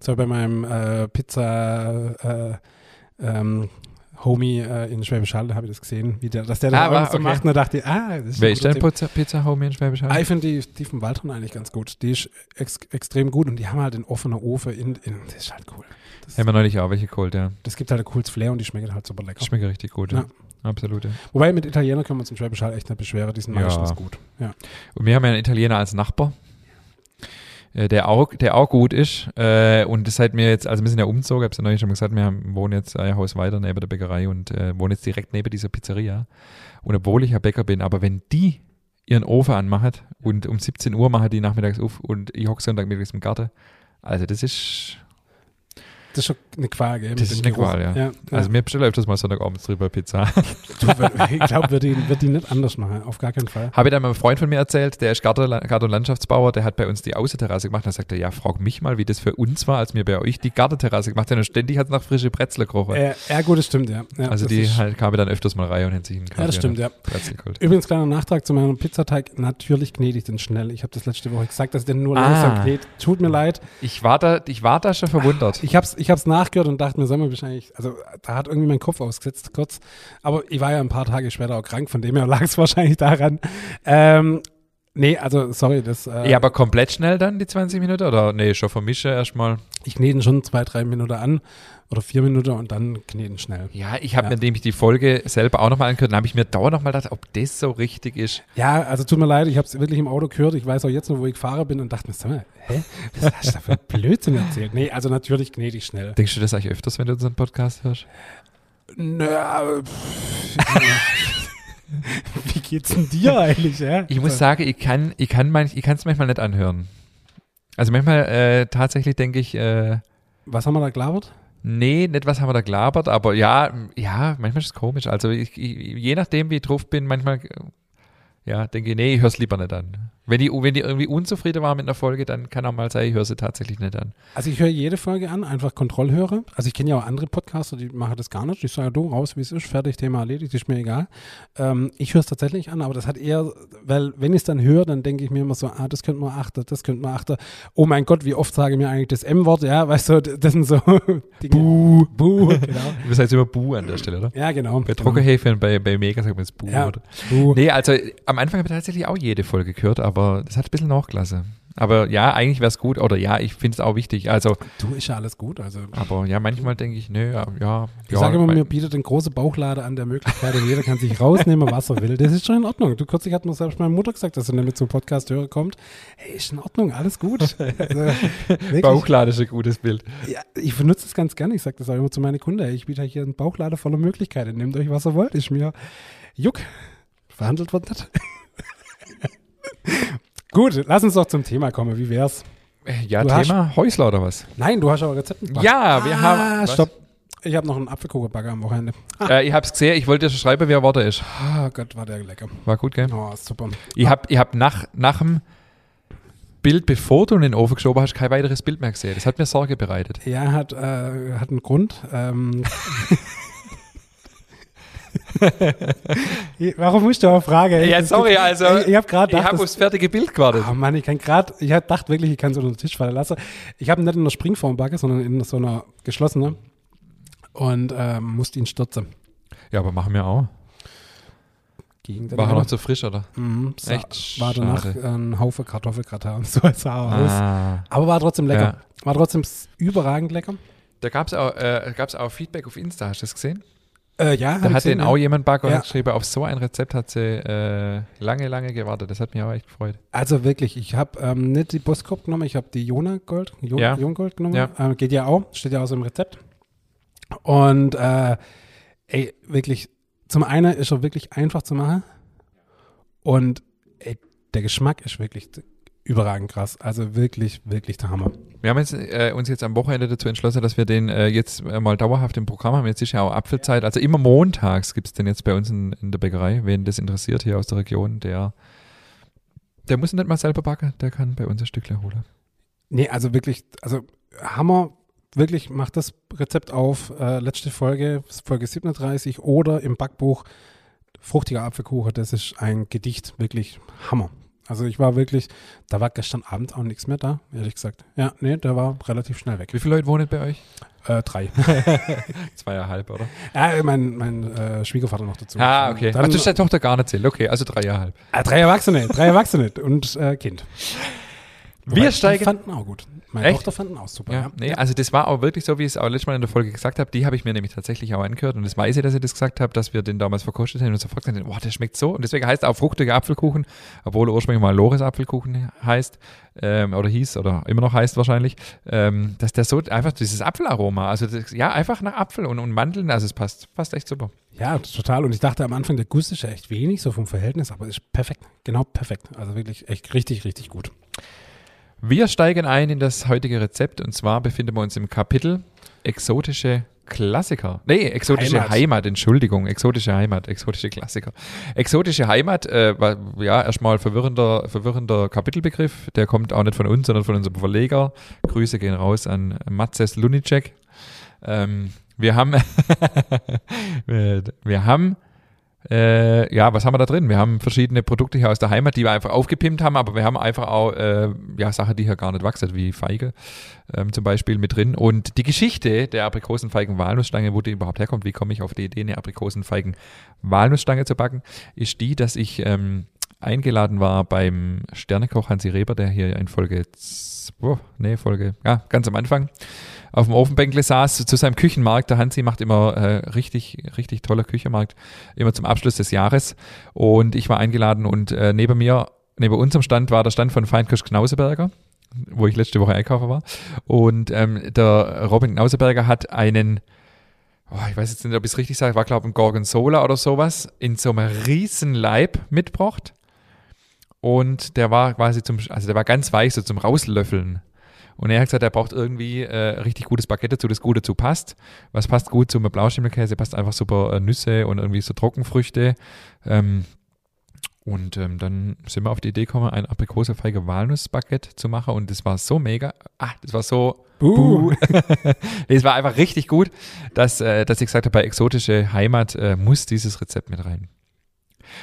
So bei meinem äh, Pizza äh, ähm, Homie äh, in Schwäbisch Hall, da habe ich das gesehen, wie der, dass der das Ah, war- so okay. macht und da dachte ich, ah, das ist Wer ist denn. Pizza, Pizza Homie in Schwäbisch Hall? Ah, ich finde die, die vom Waldhorn eigentlich ganz gut. Die ist ex extrem gut und die haben halt den offenen Ofen in, in das ist halt cool. Das, Haben wir neulich auch welche geholt, ja. das gibt halt ein cooles Flair und die schmecken halt super lecker. Schmeckt richtig gut, ja. Ja. Absolut, ja. Wobei mit Italiener können wir uns in Schwäbisch Hall echt nicht beschweren, die sind Ja. meistens gut. Ja. Und wir haben ja einen Italiener als Nachbar, der auch, der auch gut ist. Äh, und das hat mir jetzt, also wir sind ja umgezogen, habe es ja neulich schon mal gesagt, wir wohnen jetzt ein Haus weiter neben der Bäckerei und äh, wohnen jetzt direkt neben dieser Pizzeria. Und obwohl ich ja Bäcker bin, aber wenn die ihren Ofen anmachen und um 17 Uhr machen die nachmittags auf und ich hocke Sonntagmittags im Garten, also das ist, Das ist schon eine Qual, gell? das ist eine. Qual, ja. ja. Also mir bestelle öfters mal Sonntagabends drüber Pizza. du, ich glaube, wird die, wird die nicht anders machen, auf gar keinen Fall. Habe ich dann meinem Freund von mir erzählt, der ist Garten- Garten- und Landschaftsbauer, der hat bei uns die Außenterrasse gemacht. Dann sagte er, ja, frag mich mal, wie das für uns war, als wir bei euch die Gartenterrasse gemacht haben. Und ständig hat es nach frische Brezel gerochen. Äh, ja, gut, das stimmt, ja. ja also die halt kamen dann öfters mal rein und haben sich einen Ja, das stimmt, ja. Übrigens, kleiner Nachtrag zu meinem Pizzateig. Natürlich knete ich den schnell. Ich habe das letzte Woche gesagt, dass ich den nur Ah. langsam knete. Tut mir leid. Ich war da, ich war da schon verwundert. Ich habe es ich hab's nachgehört und dachte mir, sag mal, wahrscheinlich, also da hat irgendwie mein Kopf ausgesetzt kurz. Aber ich war ja ein paar Tage später auch krank, von dem her lag es wahrscheinlich daran. Ähm, nee, also sorry, das. Äh, ja, aber komplett schnell dann die 20 Minuten? Oder nee, schon vermische erstmal. ich knete ihn schon zwei, drei Minuten an oder vier Minuten und dann kneten schnell. Ja, ich habe Ja. mir nämlich die Folge selber auch nochmal angehört. Dann habe ich mir dauernd nochmal gedacht, ob das so richtig ist. Ja, also tut mir leid, ich habe es wirklich im Auto gehört. Ich weiß auch jetzt noch, wo ich fahre bin und dachte mir, sag mal, hä, was hast du da für Blödsinn erzählt? Nee, also natürlich knete ich schnell. Denkst du das eigentlich öfters, wenn du unseren Podcast hörst? Nö, wie geht's denn dir eigentlich? Ja? Ich muss sagen, ich kann ich kann manch, ich kann es manchmal nicht anhören. Also manchmal äh, tatsächlich denke ich, äh, Was haben wir da gelabert? Nee, nicht was haben wir da gelabert, aber ja, ja, manchmal ist es komisch. Also ich, ich, je nachdem, wie ich drauf bin, manchmal ja, denke ich, nee, ich höre es lieber nicht an. Wenn die, wenn die irgendwie unzufrieden war mit einer Folge, dann kann auch mal sein, ich höre sie tatsächlich nicht an. Also ich höre jede Folge an, einfach Kontrollhörer. Also ich kenne ja auch andere Podcaster, die machen das gar nicht. Ich sage, du raus, wie es ist, fertig, Thema erledigt, ist mir egal. Ähm, ich höre es tatsächlich an, aber das hat eher, weil wenn ich es dann höre, dann denke ich mir immer so, ah, das könnte man achten, das könnte man achten. Oh mein Gott, wie oft sage ich mir eigentlich das M-Wort, ja, weißt du, das sind so Dinge. Buh. Buh, genau. Du bist jetzt immer Bu an der Stelle, oder? Ja, genau. Bei Trockenhefe und bei, bei Mega sagt man jetzt Bu, Ja. oder? Buh. Nee, also am Anfang habe ich tatsächlich auch jede Folge gehört, aber das hat ein bisschen Nachklasse. Aber ja, eigentlich wäre es gut, oder ja, ich finde es auch wichtig. Also, Du, ist ja alles gut. Also aber ja, manchmal denke ich, nö, ja, ja. ich ja, sage immer, mir bietet eine große Bauchlade an der Möglichkeit und jeder kann sich rausnehmen, was er will. Das ist schon in Ordnung. Du kürzlich hat mir selbst meine Mutter gesagt, dass sie nicht mit zum Podcast hören kommt. Hey, ist in Ordnung, alles gut. Also. Bauchlade ist ein gutes Bild. Ja, ich benutze es ganz gerne. Ich sage das auch immer zu meinen Kunden. Ich biete euch hier einen Bauchlader voller Möglichkeiten. Nehmt euch, was ihr wollt. Ist mir Juck. Verhandelt wird nicht. Gut, lass uns doch zum Thema kommen. Wie wär's? Ja, Du Thema Häusler oder was? Nein, du hast aber Rezept mitgebracht. Ja, wir ah, haben. was? Stopp. Ich habe noch einen Apfelkuchenbagger am Wochenende. Äh, ich hab's gesehen, ich wollte dir schon schreiben, wer Worte ist. Ah Gott, war der lecker. War gut, gell? Oh, super. Ich hab, ich hab nach, nach dem Bild, bevor du in den Ofen geschoben hast, kein weiteres Bild mehr gesehen. Das hat mir Sorge bereitet. Ja, hat, äh, hat einen Grund. Ähm, Warum musst du auch fragen? Ja, sorry, also, Ich, ich habe gerade Ich habe das- aufs fertige Bild gewartet. Oh Mann, ich kann gerade, ich hab gedacht wirklich, ich kann es unter den Tisch fallen lassen. Ich habe nicht in einer Springform backe, sondern in so einer geschlossenen. und ähm, musste ihn stürzen. Ja, aber machen wir auch. Gegen den War er noch zu frisch, oder? Mhm, sa- Echt war danach schade. ein Haufen Kartoffelgratin und so sah er aus. Ah. Aber war trotzdem lecker. Ja. War trotzdem überragend lecker. Da gab es auch, äh, gab's auch Feedback auf Insta, hast du das gesehen? Äh, ja, Da hat den auch jemand und Ja. geschrieben, auf so ein Rezept hat sie äh, lange, lange gewartet. Das hat mich auch echt gefreut. Also wirklich, ich habe ähm, nicht die Boskop genommen, ich habe die Jona Gold, jo Ja. Jon-Gold genommen. Ja. Ähm, geht ja auch, steht ja auch so im Rezept. Und äh, ey, wirklich, zum einen ist er wirklich einfach zu machen und ey, der Geschmack ist wirklich überragend krass. Also wirklich, wirklich der Hammer. Wir haben jetzt, äh, uns jetzt am Wochenende dazu entschlossen, dass wir den äh, jetzt äh, mal dauerhaft im Programm haben. Jetzt ist ja auch Apfelzeit. Also immer montags gibt es den jetzt bei uns in, in der Bäckerei. Wen das interessiert hier aus der Region, der, der muss ihn nicht mal selber backen. Der kann bei uns ein Stückchen holen. Nee, also wirklich, also Hammer, wirklich macht das Rezept auf, äh, letzte Folge, Folge 37 oder im Backbuch Fruchtiger Apfelkuchen, das ist ein Gedicht, wirklich Hammer. Also ich war wirklich, da war gestern Abend auch nichts mehr da, ehrlich gesagt. Ja, nee, der war relativ schnell weg. Wie viele Leute wohnen bei euch? Äh, drei. Zweieinhalb, oder? ja, mein, mein äh, Schwiegervater noch dazu. Ah, okay. Dann, Ach, das ist der Tochter gar nicht zählt. Okay, also dreieinhalb. äh, drei Erwachsene, drei Erwachsene und äh, Kind. Wir Wobei, steigen- Die fanden auch gut. Meine Echt? Tochter fanden auch super. Ja, Ja, nee, also das war auch wirklich so, wie ich es auch letztes Mal in der Folge gesagt habe. Die habe ich mir nämlich tatsächlich auch angehört und das weiß ich, dass ich das gesagt habe, dass wir den damals verkostet haben und sofort gesagt haben, boah, der schmeckt so. Und deswegen heißt er auch fruchtiger Apfelkuchen, obwohl er ursprünglich mal Lores Apfelkuchen heißt ähm, oder hieß oder immer noch heißt wahrscheinlich, ähm, dass der so einfach dieses Apfelaroma, also das, ja, einfach nach Apfel und, und Mandeln, also es passt, passt echt super. Ja, total. Und ich dachte am Anfang, der Guss ist ja echt wenig, so vom Verhältnis, aber ist perfekt. Genau perfekt. Also wirklich echt richtig, richtig gut. Wir steigen ein in das heutige Rezept und zwar befinden wir uns im Kapitel exotische Klassiker. Nee, exotische Heimat. Heimat. Entschuldigung, exotische Heimat, exotische Klassiker. Exotische Heimat, äh, war, ja, erstmal verwirrender, verwirrender Kapitelbegriff. Der kommt auch nicht von uns, sondern von unserem Verleger. Grüße gehen raus an Matzes Lunicek. Ähm, wir haben, wir, wir haben äh, ja, was haben wir da drin? Wir haben verschiedene Produkte hier aus der Heimat, die wir einfach aufgepimpt haben, aber wir haben einfach auch äh, ja, Sachen, die hier gar nicht wachsen, wie Feige ähm, zum Beispiel mit drin. Und die Geschichte der Aprikosenfeigen-Walnussstange, wo die überhaupt herkommt, wie komme ich auf die Idee, eine Aprikosenfeigen-Walnussstange zu backen, ist die, dass ich ähm, eingeladen war beim Sternekoch Hansi Reber, der hier in Folge, oh, nee, Folge, ja, ganz am Anfang auf dem Ofenbänkle saß zu seinem Küchenmarkt. Der Hansi macht immer äh, richtig, richtig toller Küchenmarkt, immer zum Abschluss des Jahres. Und ich war eingeladen und äh, neben mir, neben unserem Stand war der Stand von Feinkirsch Knauseberger, wo ich letzte Woche einkaufen war. Und ähm, der Robin Knauseberger hat einen, oh, ich weiß jetzt nicht, ob ich es richtig sage, war glaube ich ein Gorgonzola oder sowas, in so einem riesen Leib mitgebracht. Und der war quasi zum, also der war ganz weich, so zum Rauslöffeln. Und er hat gesagt, er braucht irgendwie äh, richtig gutes Baguette dazu, das gut dazu passt. Was passt gut zum Blauschimmelkäse? Passt einfach super äh, Nüsse und irgendwie so Trockenfrüchte. Ähm, und ähm, dann sind wir auf die Idee gekommen, ein aprikosefeige Walnussbaguette zu machen. Und das war so mega. Ah, das war so. Buh. nee, es war einfach richtig gut, dass, äh, dass ich gesagt habe, bei exotische Heimat äh, muss dieses Rezept mit rein.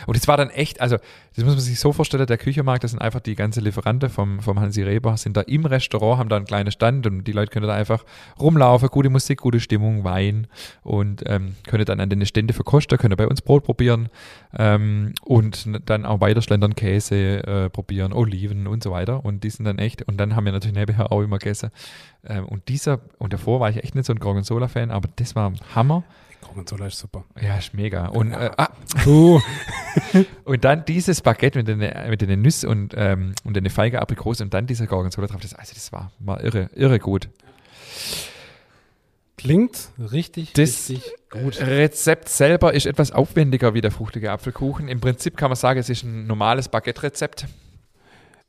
Und es war dann echt, also das muss man sich so vorstellen, der Küchenmarkt, das sind einfach die ganze Lieferanten vom, vom Hansi Reber, sind da im Restaurant, haben da einen kleinen Stand und die Leute können da einfach rumlaufen, gute Musik, gute Stimmung, Wein und ähm, können dann an den Stände verkosten, können bei uns Brot probieren ähm, und dann auch weiter schlendern Käse äh, probieren, Oliven und so weiter und die sind dann echt, und dann haben wir natürlich nebenher auch immer gegessen ähm, und dieser, und davor war ich echt nicht so ein Gorgonzola-Fan, aber das war Hammer. Gorgonzola ist super. Ja, ist mega. Und, äh, ah, Buh. und dann dieses Baguette mit den, mit den Nüssen und, ähm, und den feige Aprikose und dann dieser Gorgonzola drauf. Das, also das war, war irre, irre gut. Klingt richtig, Das richtig gut. Rezept selber ist etwas aufwendiger wie der fruchtige Apfelkuchen. Im Prinzip kann man sagen, es ist ein normales Baguette-Rezept.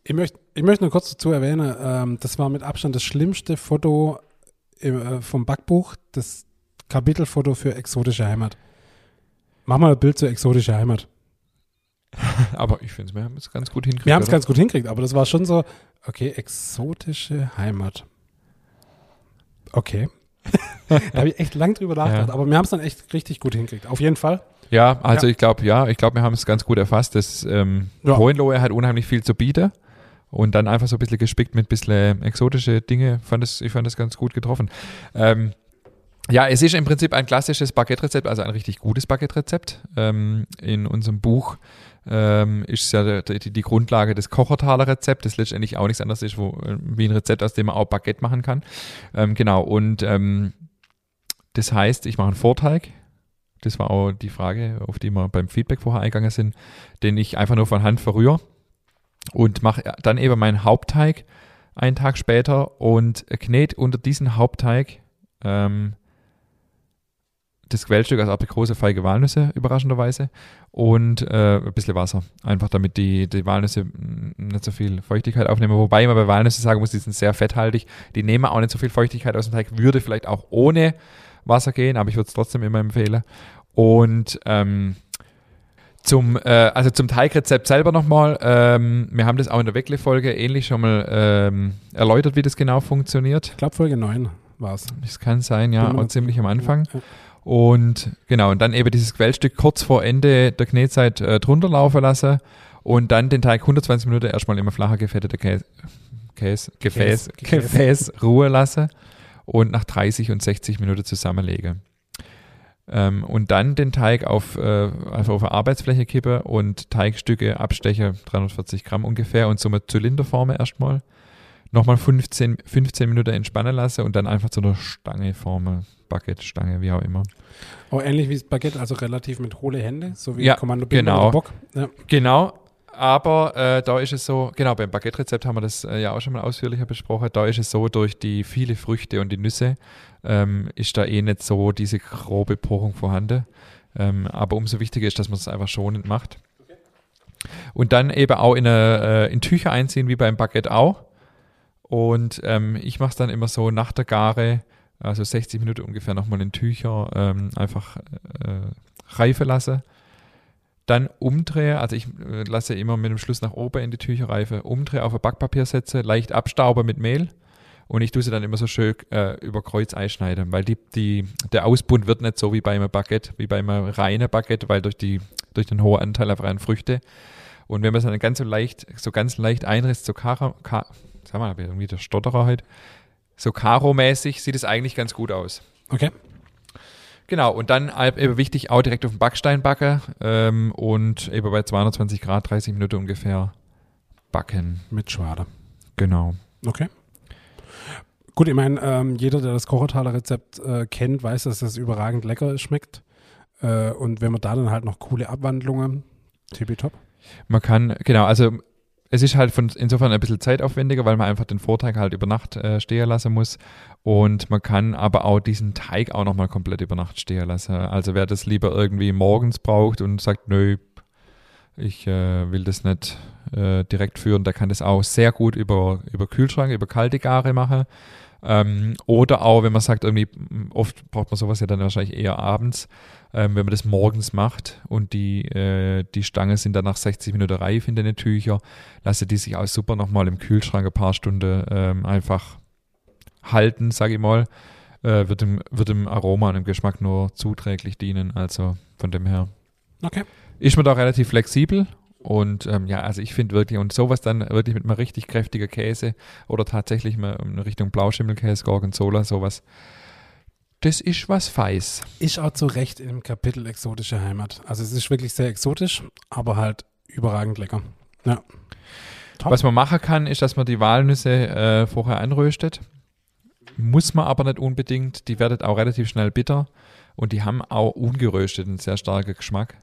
Ich möchte, ich möchte nur kurz dazu erwähnen, ähm, das war mit Abstand das schlimmste Foto im, äh, vom Backbuch, das Kapitelfoto für exotische Heimat. Mach mal ein Bild zur exotischen Heimat. Aber ich finde, wir haben es ganz gut hingekriegt. Wir haben es ganz gut hingekriegt, aber das war schon so, okay, exotische Heimat. Okay. da habe ich echt lang drüber nachgedacht, Ja. aber wir haben es dann echt richtig gut hingekriegt. Auf jeden Fall. Ja, also Ja. ich glaube, ja, ich glaube, wir haben es ganz gut erfasst. Das ähm, Ja. Hohenlohe hat unheimlich viel zu bieten. Und dann einfach so ein bisschen gespickt mit ein bisschen exotische Dinge. Fand das, ich fand das ganz gut getroffen. Ähm, Ja, es ist im Prinzip ein klassisches Baguette-Rezept, also ein richtig gutes Baguette-Rezept. Ähm, in unserem Buch ähm, ist ja die, die, Grundlage des Kochertaler Rezept, das letztendlich auch nichts anderes ist, wo, äh, wie ein Rezept, aus dem man auch Baguette machen kann. Ähm, genau, und ähm, das heißt, ich mache einen Vorteig. Das war auch die Frage, auf die wir beim Feedback vorher eingegangen sind, den ich einfach nur von Hand verrühre und mache dann eben meinen Hauptteig einen Tag später und knete unter diesen Hauptteig ähm, das Quellstück aus Aprikose, Feige, Walnüsse, überraschenderweise. Und äh, ein bisschen Wasser. Einfach damit die, die Walnüsse nicht so viel Feuchtigkeit aufnehmen. Wobei man bei Walnüsse sagen muss, die sind sehr fetthaltig. Die nehmen auch nicht so viel Feuchtigkeit aus dem Teig. Würde vielleicht auch ohne Wasser gehen, aber ich würde es trotzdem immer empfehlen. Und ähm, zum, äh, also zum Teigrezept selber nochmal. Ähm, wir haben das auch in der Weckle-Folge ähnlich schon mal ähm, erläutert, wie das genau funktioniert. Ich glaube, Folge 9 war es. Das kann sein, ja, auch ziemlich am Anfang. Ja. Und genau, und dann eben dieses Quellstück kurz vor Ende der Knetzeit äh, drunter laufen lassen und dann den Teig 120 Minuten erstmal immer flacher gefettete Käse, Käse, Gefäß, Gefäß, Gefäß Ruhe lassen und nach 30 und 60 Minuten zusammenlegen. Ähm, und dann den Teig auf, äh, einfach auf eine Arbeitsfläche kippen und Teigstücke abstechen, 340 Gramm ungefähr und somit Zylinderformen erstmal. Nochmal 15, 15 Minuten entspannen lassen und dann einfach zu einer Stange formen. Baguette-Stange, wie auch immer. Oh, ähnlich wie das Baguette, also relativ mit hohle Hände, so wie ja, Kommando genau. Bock. Ja. Genau, aber äh, da ist es so, genau, beim Baguette-Rezept haben wir das äh, ja auch schon mal ausführlicher besprochen, da ist es so, durch die viele Früchte und die Nüsse ähm, ist da eh nicht so diese grobe Porung vorhanden. Ähm, aber umso wichtiger ist, dass man es einfach schonend macht. Und dann eben auch in, eine, äh, in Tücher einziehen, wie beim Baguette auch. Und ähm, ich mache es dann immer so nach der Gare also 60 Minuten ungefähr nochmal in Tücher ähm, einfach äh, reifen lasse. Dann umdrehe, also ich äh, lasse immer mit dem Schluss nach oben in die Tücher reife, umdrehe, auf ein Backpapier setze, leicht abstaube mit Mehl und ich tue sie dann immer so schön äh, über Kreuz einschneiden, weil die, die, der Ausbund wird nicht so wie bei einem Baguette, wie bei einem reinen Baguette, weil durch, die, durch den hohen Anteil an Früchte. Und wenn man es dann ganz so leicht, so ganz leicht einrisst, so Kara, Ka, sag mal, irgendwie der Stotterer halt, so Karo-mäßig sieht es eigentlich ganz gut aus. Okay. Genau, und dann eben wichtig, auch direkt auf dem Backstein backen ähm, und eben bei 220 Grad 30 Minuten ungefähr backen. Mit Schwade. Genau. Okay. Gut, ich meine, ähm, jeder, der das Kochertaler Rezept äh, kennt, weiß, dass das überragend lecker schmeckt. Äh, und wenn man da dann halt noch coole Abwandlungen, tippitopp. Man kann, genau, also es ist halt von, insofern ein bisschen zeitaufwendiger, weil man einfach den Vorteig halt über Nacht äh, stehen lassen muss. Und man kann aber auch diesen Teig auch nochmal komplett über Nacht stehen lassen. Also wer das lieber irgendwie morgens braucht und sagt, nö, ich äh, will das nicht äh, direkt führen, der kann das auch sehr gut über, über Kühlschrank, über kalte Gare machen. Ähm, oder auch, wenn man sagt, irgendwie, oft braucht man sowas ja dann wahrscheinlich eher abends, ähm, wenn man das morgens macht und die, äh, die Stangen sind dann nach 60 Minuten reif in den Tüchern, lasse die sich auch super nochmal im Kühlschrank ein paar Stunden ähm, einfach halten, sage ich mal. Äh, wird, dem, wird dem Aroma und dem Geschmack nur zuträglich dienen. Also von dem her. Okay. Ist man da relativ flexibel und ähm, ja, also ich finde wirklich, und sowas dann wirklich mit einem richtig kräftiger Käse oder tatsächlich mal in Richtung Blauschimmelkäse, Gorgonzola, sowas. Das ist was Feis. Ist auch zu Recht im Kapitel exotische Heimat. Also es ist wirklich sehr exotisch, aber halt überragend lecker. Ja. Top. Was man machen kann, ist, dass man die Walnüsse äh, vorher anröstet. Muss man aber nicht unbedingt. Die werden auch relativ schnell bitter und die haben auch ungeröstet einen sehr starken Geschmack.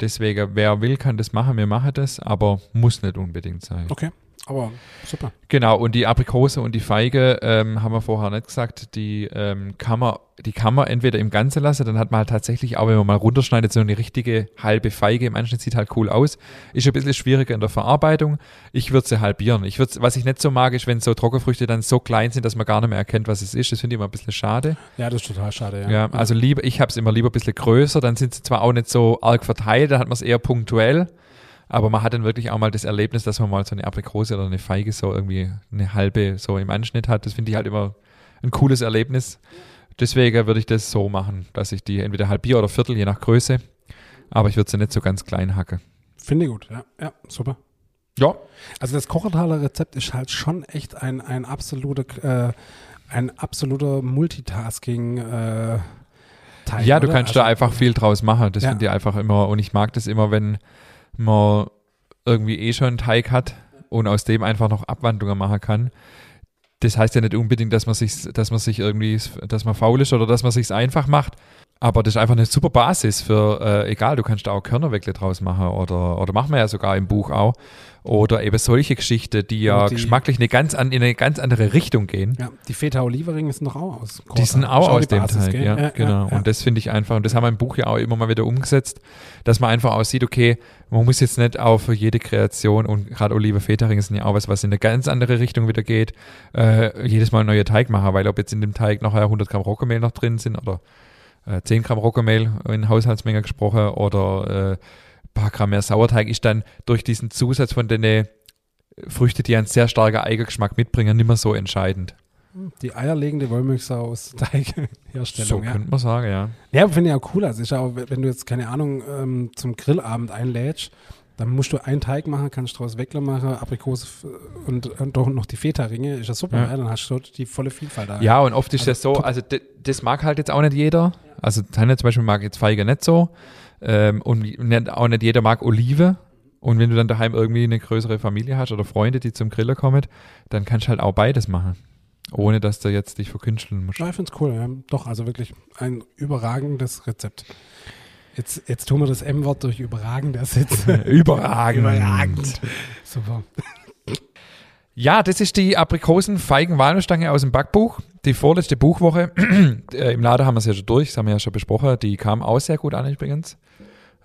Deswegen, wer will, kann das machen. Wir machen das, aber muss nicht unbedingt sein. Okay. Aber super. Genau, und die Aprikose und die Feige ähm, haben wir vorher nicht gesagt, die, ähm, kann man, die kann man entweder im Ganzen lassen, dann hat man halt tatsächlich auch, wenn man mal runterschneidet, so eine richtige halbe Feige im Anschnitt, sieht halt cool aus. Ist ein bisschen schwieriger in der Verarbeitung. Ich würde sie halbieren. Ich würd, was ich nicht so mag, ist, wenn so Trockenfrüchte dann so klein sind, dass man gar nicht mehr erkennt, was es ist. Das finde ich immer ein bisschen schade. Ja, das ist total schade, ja. ja also lieber, ich habe es immer lieber ein bisschen größer, dann sind sie zwar auch nicht so arg verteilt, dann hat man es eher punktuell. Aber man hat dann wirklich auch mal das Erlebnis, dass man mal so eine Aprikose oder eine Feige so irgendwie eine halbe so im Anschnitt hat. Das finde ich halt immer ein cooles Erlebnis. Deswegen würde ich das so machen, dass ich die entweder halbiere oder viertel, je nach Größe. Aber ich würde sie nicht so ganz klein hacken. Finde ich gut, ja. Ja, super. Ja. Also das Kochertaler Rezept ist halt schon echt ein, ein absoluter äh, ein absoluter Multitasking äh, Teil. Ja, du oder? kannst Also, da einfach viel draus machen. Das Ja. finde ich einfach immer, und ich mag das immer, wenn man irgendwie eh schon einen Teig hat und aus dem einfach noch Abwandlungen machen kann. Das heißt ja nicht unbedingt, dass man sich, dass man sich irgendwie, dass man faul ist oder dass man sich einfach macht. Aber das ist einfach eine super Basis für, äh, egal, du kannst da auch Körnerweckle draus machen oder, oder machen wir ja sogar im Buch auch. Oder eben solche Geschichten, die ja die- geschmacklich eine ganz an, in eine ganz andere Richtung gehen. Ja, die Feta Olivering sind doch auch aus. Die sind auch Ist aus dem Basis, Teig, gell? ja, genau. ja. Und das finde ich einfach, und das haben wir im Buch ja auch immer mal wieder umgesetzt, dass man einfach aussieht, okay, man muss jetzt nicht auch für jede Kreation und gerade Olive Fetering sind ja auch was, was in eine ganz andere Richtung wieder geht, äh, jedes Mal einen neuen Teig machen, weil ob jetzt in dem Teig noch 100 Gramm Roggenmehl noch drin sind oder äh, 10 Gramm Roggenmehl in Haushaltsmenge gesprochen oder äh, paar Gramm mehr Sauerteig ist dann durch diesen Zusatz von den Früchte, die einen sehr starken Eigengeschmack mitbringen, nicht mehr so entscheidend. Die eierlegende Wollmilchsau aus Teigherstellung. So ja. könnte man sagen, ja. Ja, finde ich auch cool. Also ja auch, wenn du jetzt, keine Ahnung, ähm, zum Grillabend einlädst, dann musst du einen Teig machen, kannst daraus Weckler machen, Aprikose und, und doch noch die Feta-Ringe. Ist ja super, Ja. ja. dann hast du die volle Vielfalt da. Ja, und oft ist Also das so, also das mag halt jetzt auch nicht jeder. Also Tanja zum Beispiel mag jetzt Feige nicht so. Ähm, und nicht, auch nicht jeder mag Olive. Und wenn du dann daheim irgendwie eine größere Familie hast oder Freunde, die zum Griller kommen, dann kannst du halt auch beides machen. Ohne dass du jetzt dich verkünsteln musst. Ja, ich finde es cool. Ja. Doch, also wirklich ein überragendes Rezept. Jetzt, jetzt tun wir das M-Wort durch überragend ersetzen. Überragend. Überragend. Super. Ja, das ist die Aprikosen-Feigen-Walnussstange aus dem Backbuch. Die vorletzte Buchwoche. äh, Im Laden haben wir es ja schon durch, das haben wir ja schon besprochen. Die kam auch sehr gut an übrigens.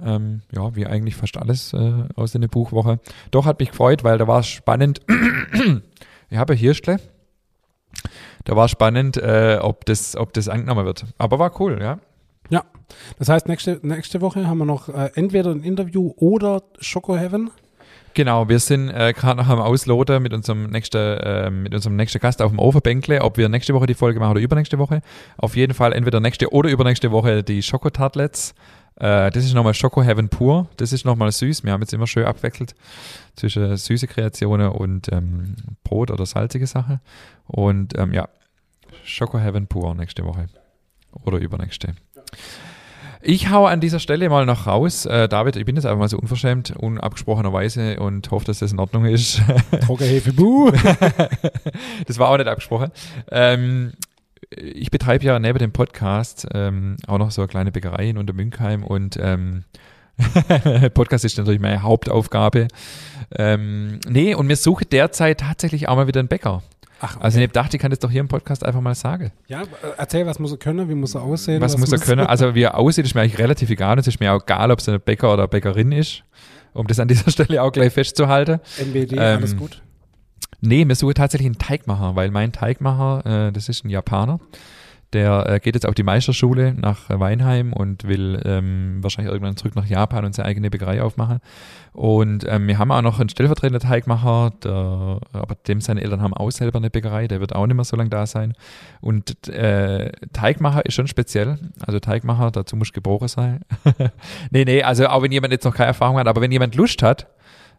Ähm, ja, wie eigentlich fast alles äh, aus der Buchwoche. Doch hat mich gefreut, weil da war es spannend. ich habe Hirschle. Da war spannend, äh, ob, das, ob das angenommen wird. Aber war cool, ja. Ja, das heißt, nächste, nächste Woche haben wir noch äh, entweder ein Interview oder Schoko Heaven. Genau, wir sind äh, gerade noch am Ausloten mit unserem nächsten, äh, mit unserem nächsten Gast auf dem Overbänkle, ob wir nächste Woche die Folge machen oder übernächste Woche. Auf jeden Fall entweder nächste oder übernächste Woche die Schokotartlets. Äh, das ist nochmal Schoko Heaven pur. Das ist nochmal süß. Wir haben jetzt immer schön abwechselt zwischen süße Kreationen und ähm, Brot oder salzige Sache. Und ähm, ja, Schoko Heaven pur nächste Woche. Oder übernächste. Ich hau an dieser Stelle mal noch raus. Äh, David, ich bin jetzt einfach mal so unverschämt, unabgesprochenerweise und hoffe, dass das in Ordnung ist. Trockenhefe, buh. das war auch nicht abgesprochen. Ähm, ich betreibe ja neben dem Podcast ähm, auch noch so eine kleine Bäckerei in Untermünkheim und ähm, Podcast ist natürlich meine Hauptaufgabe. Ähm, nee, und mir suche derzeit tatsächlich auch mal wieder einen Bäcker. Ach, Also ich dachte, ich kann das doch hier im Podcast einfach mal sagen. ja, äh, erzähl, was muss er können, wie muss er aussehen? Was, muss er können? Also wie er aussieht, ist mir eigentlich relativ egal. Es ist mir auch egal, ob es ein Bäcker oder Bäckerin ist, um das an dieser Stelle auch gleich festzuhalten. MBD, Ähm, alles gut. Nee, mir suche tatsächlich einen Teigmacher, weil mein Teigmacher, äh, das ist ein Japaner, der äh, geht jetzt auf die Meisterschule nach Weinheim und will ähm, wahrscheinlich irgendwann zurück nach Japan und seine eigene Bäckerei aufmachen. Und ähm, wir haben auch noch einen stellvertretenden Teigmacher, der, aber dem seine Eltern haben auch selber eine Bäckerei, der wird auch nicht mehr so lange da sein. Und äh, Teigmacher ist schon speziell. Also Teigmacher, dazu muss geboren sein. nee, nee, also auch wenn jemand jetzt noch keine Erfahrung hat, aber wenn jemand Lust hat,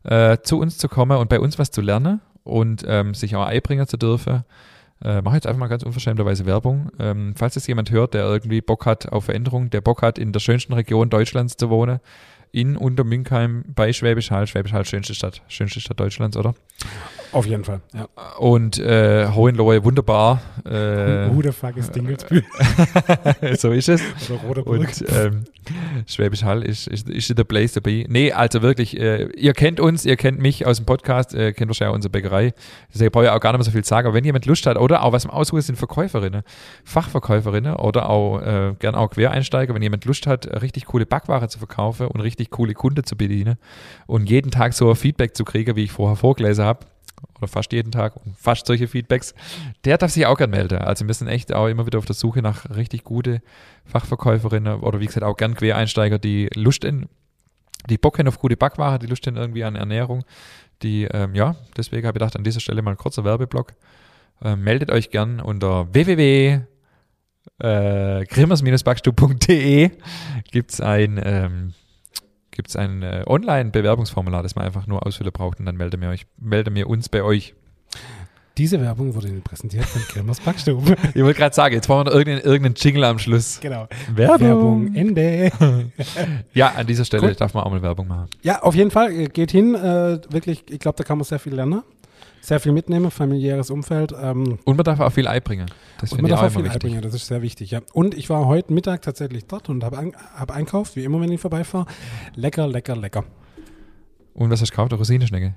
äh, zu uns zu kommen und bei uns was zu lernen und ähm, sich auch einbringen zu dürfen, äh, mache jetzt einfach mal ganz unverschämterweise Werbung. Ähm, falls es jemand hört, der irgendwie Bock hat auf Veränderung, der Bock hat, in der schönsten Region Deutschlands zu wohnen, in Untermünkheim bei Schwäbisch Hall. Schwäbisch Hall, schönste Stadt, schönste Stadt Deutschlands, oder? Auf jeden Fall, ja. Und äh, Hohenlohe, wunderbar. Äh, Who the fuck ist Dingelsbühl? so ist es. Oder? Und ähm, Schwäbisch Hall ist, ist, ist the place to be. Nee, also wirklich, äh, ihr kennt uns, ihr kennt mich aus dem Podcast, äh, kennt wahrscheinlich auch unsere Bäckerei. Deswegen brauche ich auch gar nicht mehr so viel sagen. Aber wenn jemand Lust hat oder auch was im Aussuchen sind Verkäuferinnen, Fachverkäuferinnen oder auch äh, gern auch Quereinsteiger, wenn jemand Lust hat, richtig coole Backware zu verkaufen und richtig coole Kunden zu bedienen und jeden Tag so ein Feedback zu kriegen, wie ich vorher vorgelesen habe, oder fast jeden Tag und fast solche Feedbacks, der darf sich auch gern melden. Also wir sind echt auch immer wieder auf der Suche nach richtig gute Fachverkäuferinnen oder wie gesagt auch gern Quereinsteiger, die Lust in, die Bock haben auf gute Backware, die Lust haben irgendwie an Ernährung, die, ähm, ja, deswegen habe ich gedacht, an dieser Stelle mal ein kurzer Werbeblock. Ähm, meldet euch gern unter www äh, grimmers-backstube.de gibt es ein, ähm, gibt's ein äh, Online-Bewerbungsformular, das man einfach nur ausfüllen braucht und dann meldet mir, euch, meldet mir uns bei euch. Diese Werbung wurde Ihnen präsentiert von Grimmers Backstube. Ich wollte gerade sagen, jetzt brauchen wir noch irgendeinen, irgendeinen Jingle am Schluss. genau. Werbung. Ende. Ja, an dieser Stelle Cool. darf man auch mal Werbung machen. Ja, auf jeden Fall. äh, Geht hin. Äh, wirklich, ich glaube, da kann man sehr viel lernen. Sehr viel mitnehmen, familiäres Umfeld. Ähm, Und man darf auch viel Ei bringen. Das und man darf auch auch viel wichtig. einbringen, das ist sehr wichtig, ja. Und ich war heute Mittag tatsächlich dort und habe ein, hab einkauft, wie immer, wenn ich vorbeifahre. Lecker, lecker, lecker. Und was hast du gekauft? Eine Rosinenschnecke?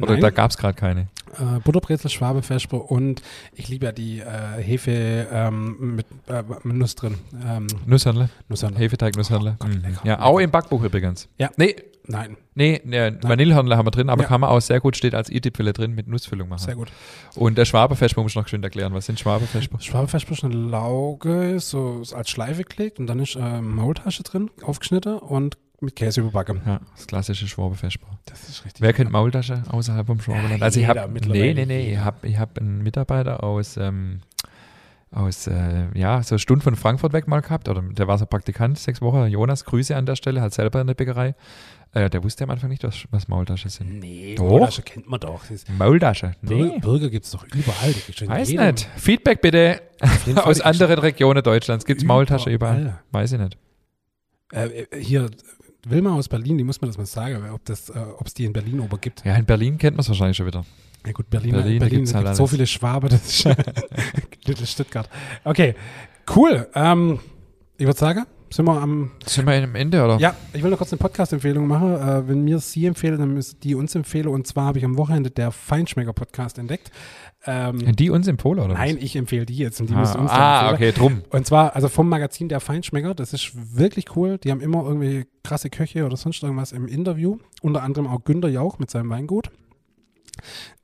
Oder Nein. da gab es gerade keine? Äh, Butterbrezel, Schwabe, Vesper und ich liebe ja die äh, Hefe ähm, mit, äh, mit Nuss drin. Ähm, Nusshörnle? Nusshörner. Hefeteig, Nusshörnle. Oh Gott, Mhm. lecker, Ja, lecker. auch im Backbuch übrigens. Ja. Nee, Nein, nee, nee Vanillehörnle haben wir drin, aber Ja. kann man auch sehr gut, steht als i-Tippwelle drin, mit Nussfüllung machen. sehr gut. Und der Schwaberfesper muss ich noch schön erklären. Was sind Schwaberfesper? Schwabe Vesper ist eine Lauge, so als Schleife gelegt und dann ist äh, Maultasche drin, aufgeschnitten und mit Käse überbacken. Ja, das klassische Schwaberfesper. Das ist richtig. Wer kennt Maultasche außerhalb vom Schwaberland? Ja, also ich habe, nee, nee, nee, ich habe ich hab einen Mitarbeiter aus, ähm, aus äh, ja, so eine Stunde von Frankfurt weg mal gehabt, oder der war so Praktikant, sechs Wochen, Jonas, Grüße an der Stelle, hat selber in der Bäckerei. Äh, der wusste am Anfang nicht, was, was Maultasche sind. Nee, Doch. Maultasche kennt man doch. Maultasche? Nee. Burger gibt es doch überall. Weiß nicht. Feedback bitte aus anderen Regionen Deutschlands. Gibt es Maultasche überall? Weiß ich nicht. Äh, äh, hier, Wilma aus Berlin, die muss mir das mal sagen, ob es äh, die in Berlin ober gibt. Ja, in Berlin kennt man es wahrscheinlich schon wieder. Ja gut, Berlin, Berlin, Berlin, da halt so viele Schwabe, das ist Little Stuttgart. Okay, cool. Ähm, ich würde sagen, sind wir am Sind wir am Ende, oder? Ja, ich will noch kurz eine Podcast-Empfehlung machen. Äh, wenn mir Sie empfehlen, dann müssen die uns empfehlen. Und zwar habe ich am Wochenende der Feinschmecker-Podcast entdeckt. Ähm, Die uns empfohlen, oder? nein, was? ich empfehle die jetzt und die Ah, müssen uns ah okay, drum. Und zwar, also vom Magazin Der Feinschmecker, das ist wirklich cool. Die haben immer irgendwie krasse Köche oder sonst irgendwas im Interview. Unter anderem auch Günter Jauch mit seinem Weingut.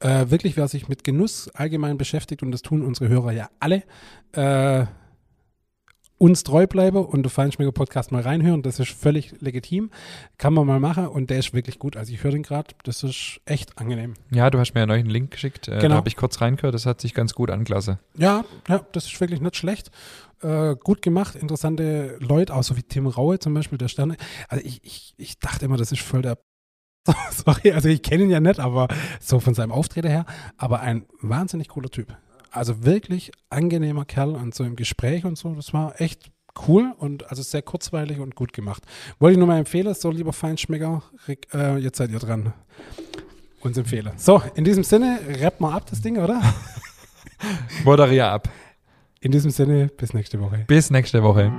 Äh, wirklich, wer sich mit Genuss allgemein beschäftigt, und das tun unsere Hörer ja alle, äh, uns treu bleibe und den Feinschmecker-Podcast mal reinhören. Das ist völlig legitim. Kann man mal machen und der ist wirklich gut. Also ich höre den gerade, das ist echt angenehm. Ja, du hast mir ja neulich einen Link geschickt. Äh, Genau. Da habe ich kurz reingehört. Das hat sich ganz gut angelassen. Ja, ja, das ist wirklich nicht schlecht. Äh, gut gemacht, interessante Leute, auch so wie Tim Raue zum Beispiel, der Sterne. Also ich, ich, ich dachte immer, das ist voll der Sorry, also ich kenne ihn ja nicht, aber so von seinem Auftreten her, aber ein wahnsinnig cooler Typ. Also wirklich angenehmer Kerl und so im Gespräch und so, das war echt cool und also sehr kurzweilig und gut gemacht. Wollte ich nur mal empfehlen, so lieber Feinschmecker, Rick, äh, jetzt seid ihr dran. Uns empfehle. So, in diesem Sinne, rappen wir ab das Ding, oder? Moderier ab. In diesem Sinne, bis nächste Woche. Bis nächste Woche.